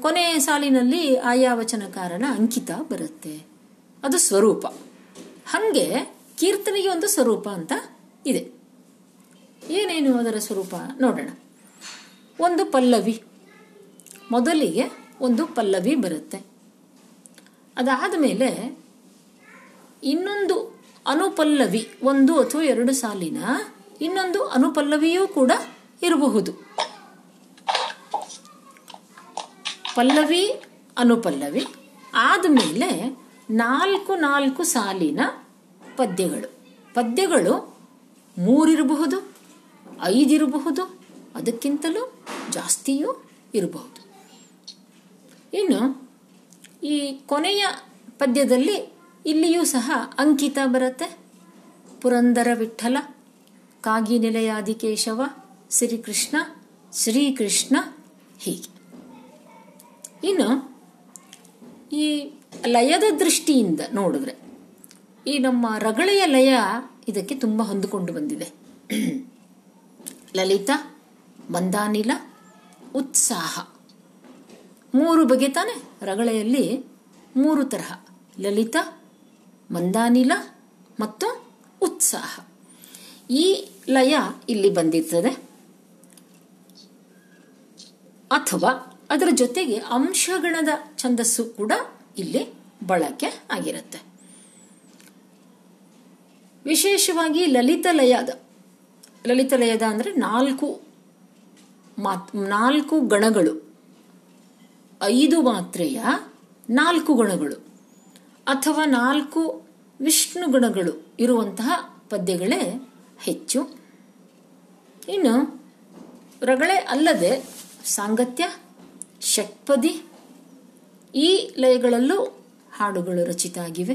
Speaker 1: ಕೊನೆ ಸಾಲಿನಲ್ಲಿ ಆಯಾ ವಚನಕಾರನ ಅಂಕಿತ ಬರುತ್ತೆ. ಅದು ಸ್ವರೂಪ. ಹಂಗೆ ಕೀರ್ತನೆಗೆ ಒಂದು ಸ್ವರೂಪ ಅಂತ ಇದೆ. ಏನೇನು ಅದರ ಸ್ವರೂಪ? ನೋಡೋಣ. ಒಂದು ಪಲ್ಲವಿ. ಮೊದಲಿಗೆ ಒಂದು ಪಲ್ಲವಿ ಬರುತ್ತೆ. ಅದಾದ ಮೇಲೆ ಇನ್ನೊಂದು ಅನುಪಲ್ಲವಿ, ಒಂದು ಅಥವಾ ಎರಡು ಸಾಲಿನ ಇನ್ನೊಂದು ಅನುಪಲ್ಲವಿಯೂ ಕೂಡ ಇರಬಹುದು. ಪಲ್ಲವಿ, ಅನುಪಲ್ಲವಿ ಆದಮೇಲೆ ನಾಲ್ಕು ನಾಲ್ಕು ಸಾಲಿನ ಪದ್ಯಗಳು. ಪದ್ಯಗಳು ಮೂರಿರಬಹುದು, ಐದಿರಬಹುದು, ಅದಕ್ಕಿಂತಲೂ ಜಾಸ್ತಿಯೂ ಇರಬಹುದು. ಇನ್ನು ಈ ಕೊನೆಯ ಪದ್ಯದಲ್ಲಿ ಇಲ್ಲಿಯೂ ಸಹ ಅಂಕಿತ ಬರುತ್ತೆ. ಪುರಂದರ ವಿಠಲ, ಕಾಗಿ ಆದಿಕೇಶವ ಕೇಶವ ಶ್ರೀಕೃಷ್ಣ ಶ್ರೀಕೃಷ್ಣ ಹೀಗೆ. ಇನ್ನು ಈ ಲಯದ ದೃಷ್ಟಿಯಿಂದ ನೋಡಿದ್ರೆ ಈ ನಮ್ಮ ರಗಳೆಯ ಲಯ ಇದಕ್ಕೆ ತುಂಬ ಹೊಂದಿಕೊಂಡು ಬಂದಿದೆ. ಲಲಿತ, ಮಂದಾನಿಲ, ಉತ್ಸಾಹ. ಮೂರು ಬಗೆ ತಾನೆ? ರಗಳೆಯಲ್ಲಿ ಮೂರು ತರಹ. ಲಲಿತ, ಮಂದಾನಿಲ ಮತ್ತು ಉತ್ಸಾಹ. ಈ ಲಯ ಇಲ್ಲಿ ಬಂದಿರ್ತದೆ. ಅಥವಾ ಅದರ ಜೊತೆಗೆ ಅಂಶಗಣದ ಛಂದಸ್ಸು ಕೂಡ ಇಲ್ಲಿ ಬಳಕೆ ಆಗಿರುತ್ತೆ. ವಿಶೇಷವಾಗಿ ಲಲಿತ ಲಯದ ಲಲಿತ ಲಯದ ಅಂದರೆ ನಾಲ್ಕು ಮಾತ್, ನಾಲ್ಕು ಗಣಗಳು. ಐದು ಮಾತ್ರೆಯ ನಾಲ್ಕು ಗುಣಗಳು ಅಥವಾ ನಾಲ್ಕು ವಿಷ್ಣು ಗುಣಗಳು ಇರುವಂತಹ ಪದ್ಯಗಳೇ ಹೆಚ್ಚು. ಇನ್ನು ರಗಳೆ ಅಲ್ಲದೆ ಸಾಂಗತ್ಯ, ಷಟ್ಪದಿ ಈ ಲಯಗಳಲ್ಲೂ ಹಾಡುಗಳು ರಚಿತ ಆಗಿವೆ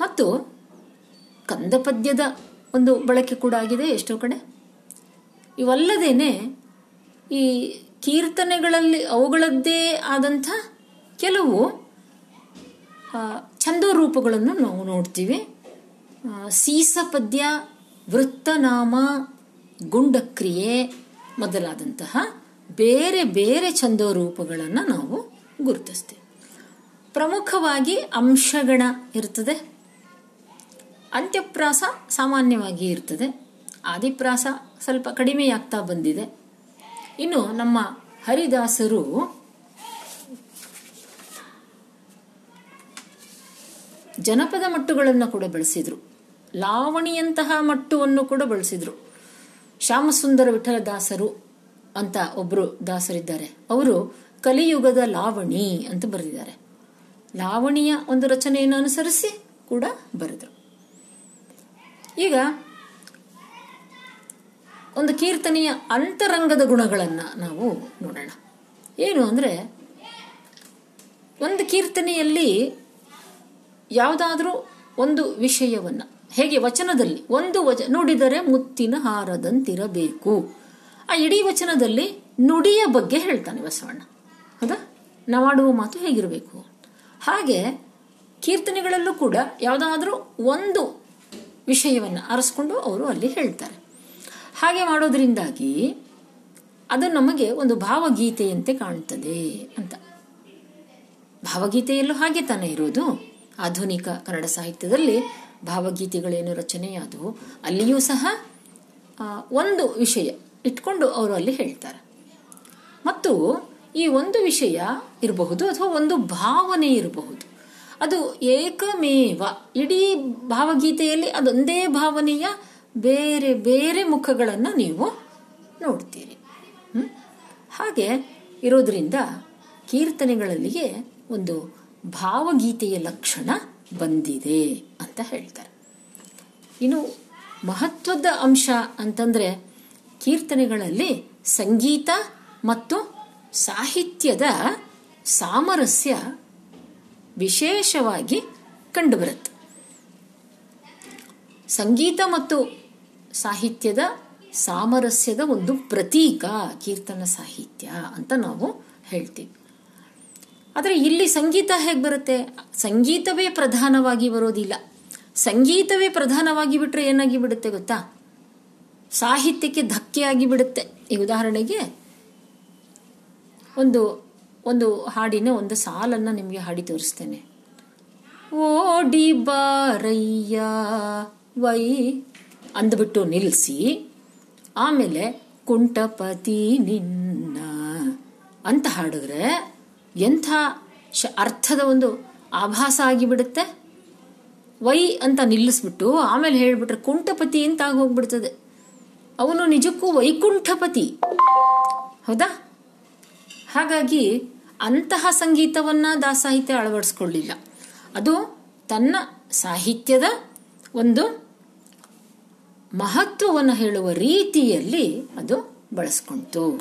Speaker 1: ಮತ್ತು ಕಂದ ಪದ್ಯದ ಒಂದು ಬಳಕೆ ಕೂಡ ಆಗಿದೆ ಎಷ್ಟೋ ಕಡೆ. ಇವಲ್ಲದೇನೆ ಈ ಕೀರ್ತನೆಗಳಲ್ಲಿ ಅವುಗಳದ್ದೇ ಆದಂಥ ಕೆಲವು ಛಂದೋ ರೂಪಗಳನ್ನು ನಾವು ನೋಡ್ತೀವಿ. ಸೀಸ ಪದ್ಯ ವೃತ್ತನಾಮ, ಗುಂಡಕ್ರಿಯೆ ಮೊದಲಾದಂತಹ ಬೇರೆ ಬೇರೆ ಛಂದೋ ರೂಪಗಳನ್ನು ನಾವು ಗುರುತಿಸ್ತೀವಿ. ಪ್ರಮುಖವಾಗಿ ಅಂಶಗಣ ಇರ್ತದೆ. ಅಂತ್ಯಪ್ರಾಸ ಸಾಮಾನ್ಯವಾಗಿ ಇರ್ತದೆ. ಆದಿಪ್ರಾಸ ಸ್ವಲ್ಪ ಕಡಿಮೆಯಾಗ್ತಾ ಬಂದಿದೆ. ಇನ್ನು ನಮ್ಮ ಹರಿದಾಸರು ಜನಪದ ಮಟ್ಟುಗಳನ್ನು ಕೂಡ ಬಳಸಿದ್ರು. ಲಾವಣಿಯಂತಹ ಮಟ್ಟುವನ್ನು ಕೂಡ ಬಳಸಿದ್ರು. ಶ್ಯಾಮಸುಂದರ ವಿಠಲ ದಾಸರು ಅಂತ ಒಬ್ರು ದಾಸರಿದ್ದಾರೆ. ಅವರು ಕಲಿಯುಗದ ಲಾವಣಿ ಅಂತ ಬರೆದಿದ್ದಾರೆ. ಲಾವಣಿಯ ಒಂದು ರಚನೆಯನ್ನು ಅನುಸರಿಸಿ ಕೂಡ ಬರೆದರು. ಈಗ ಒಂದು ಕೀರ್ತನೆಯ ಅಂತರಂಗದ ಗುಣಗಳನ್ನು ನಾವು ನೋಡೋಣ. ಏನು ಅಂದರೆ, ಒಂದು ಕೀರ್ತನೆಯಲ್ಲಿ ಯಾವುದಾದ್ರೂ ಒಂದು ವಿಷಯವನ್ನು, ಹೇಗೆ ವಚನದಲ್ಲಿ, ಒಂದು ವಚ, ನುಡಿದರೆ ಮುತ್ತಿನ ಹಾರದಂತಿರಬೇಕು. ಆ ಇಡೀ ವಚನದಲ್ಲಿ ನುಡಿಯ ಬಗ್ಗೆ ಹೇಳ್ತಾನೆ ಬಸವಣ್ಣ. ಹೌದಾ? ನಾವಾಡುವ ಮಾತು ಹೇಗಿರಬೇಕು? ಹಾಗೆ ಕೀರ್ತನೆಗಳಲ್ಲೂ ಕೂಡ ಯಾವುದಾದ್ರೂ ಒಂದು ವಿಷಯವನ್ನು ಅರಸ್ಕೊಂಡು ಅವರು ಅಲ್ಲಿ ಹೇಳ್ತಾರೆ. ಹಾಗೆ ಮಾಡೋದ್ರಿಂದಾಗಿ ಅದು ನಮಗೆ ಒಂದು ಭಾವಗೀತೆಯಂತೆ ಕಾಣ್ತದೆ ಅಂತ. ಭಾವಗೀತೆಯಲ್ಲೂ ಹಾಗೆ ತಾನೇ ಇರೋದು. ಆಧುನಿಕ ಕನ್ನಡ ಸಾಹಿತ್ಯದಲ್ಲಿ ಭಾವಗೀತೆಗಳೇನು ರಚನೆಯಾದವು, ಅಲ್ಲಿಯೂ ಸಹ ಒಂದು ವಿಷಯ ಇಟ್ಕೊಂಡು ಅವರು ಅಲ್ಲಿ ಹೇಳ್ತಾರೆ. ಮತ್ತು ಈ ಒಂದು ವಿಷಯ ಇರಬಹುದು ಅಥವಾ ಒಂದು ಭಾವನೆ ಇರಬಹುದು. ಅದು ಏಕಮೇವ, ಇಡೀ ಭಾವಗೀತೆಯಲ್ಲಿ ಅದೊಂದೇ ಭಾವನೆಯ ಬೇರೆ ಬೇರೆ ಮುಖಗಳನ್ನು ನೀವು ನೋಡ್ತೀರಿ? ಹಾಗೆ ಇರೋದ್ರಿಂದ ಕೀರ್ತನೆಗಳಲ್ಲಿಯೇ ಒಂದು ಭಾವಗೀತೆಯ ಲಕ್ಷಣ ಬಂದಿದೆ ಅಂತ ಹೇಳ್ತಾರೆ. ಇನ್ನು ಮಹತ್ವದ ಅಂಶ ಅಂತಂದರೆ ಕೀರ್ತನೆಗಳಲ್ಲಿ ಸಂಗೀತ ಮತ್ತು ಸಾಹಿತ್ಯದ ಸಾಮರಸ್ಯ ವಿಶೇಷವಾಗಿ ಕಂಡುಬರುತ್ತೆ. ಸಂಗೀತ ಮತ್ತು ಸಾಹಿತ್ಯದ ಸಾಮರಸ್ಯದ ಒಂದು ಪ್ರತೀಕ ಕೀರ್ತನ ಸಾಹಿತ್ಯ ಅಂತ ನಾವು ಹೇಳ್ತೀವಿ. ಆದರೆ ಇಲ್ಲಿ ಸಂಗೀತ ಹೇಗೆ ಬರುತ್ತೆ? ಸಂಗೀತವೇ ಪ್ರಧಾನವಾಗಿ ಬರೋದಿಲ್ಲ. ಸಂಗೀತವೇ ಪ್ರಧಾನವಾಗಿ ಬಿಟ್ಟರೆ ಏನಾಗಿ ಬಿಡುತ್ತೆ ಗೊತ್ತಾ? ಸಾಹಿತ್ಯಕ್ಕೆ ಧಕ್ಕೆಯಾಗಿ ಬಿಡುತ್ತೆ. ಈ ಉದಾಹರಣೆಗೆ ಒಂದು ಒಂದು ಹಾಡಿನ ಒಂದು ಸಾಲನ್ನು ನಿಮಗೆ ಹಾಡಿ ತೋರಿಸ್ತೇನೆ. ಓಡಿ ಬಾರಯ್ಯ, ವೈ ಅಂದ್ಬಿಟ್ಟು ನಿಲ್ಲಿಸಿ ಆಮೇಲೆ ಕುಂಟಪತಿ ನಿನ್ನ ಅಂತ ಹಾಡಿದ್ರೆ ಎಂಥ ಶ ಅರ್ಥದ ಒಂದು ಆಭಾಸ ಆಗಿಬಿಡುತ್ತೆ? ವೈ ಅಂತ ನಿಲ್ಲಿಸ್ಬಿಟ್ಟು ಆಮೇಲೆ ಹೇಳ್ಬಿಟ್ರೆ ಕುಂಟಪತಿ ಅಂತ ಆಗೋಗ್ಬಿಡ್ತದೆ. ಅವನು ನಿಜಕ್ಕೂ ವೈಕುಂಠಪತಿ. ಹೌದಾ? ಹಾಗಾಗಿ ಅಂತಹ ಸಂಗೀತವನ್ನ ದಾಸಾಹಿತ್ಯ ಅಳವಡಿಸ್ಕೊಳ್ಳಿಲ್ಲ. ಅದು ತನ್ನ ಸಾಹಿತ್ಯದ ಒಂದು ಮಹತ್ವವನ್ನು ಹೇಳುವ ರೀತಿಯಲ್ಲಿ ಅದು ಬಳಸ್ಕೊಂತು.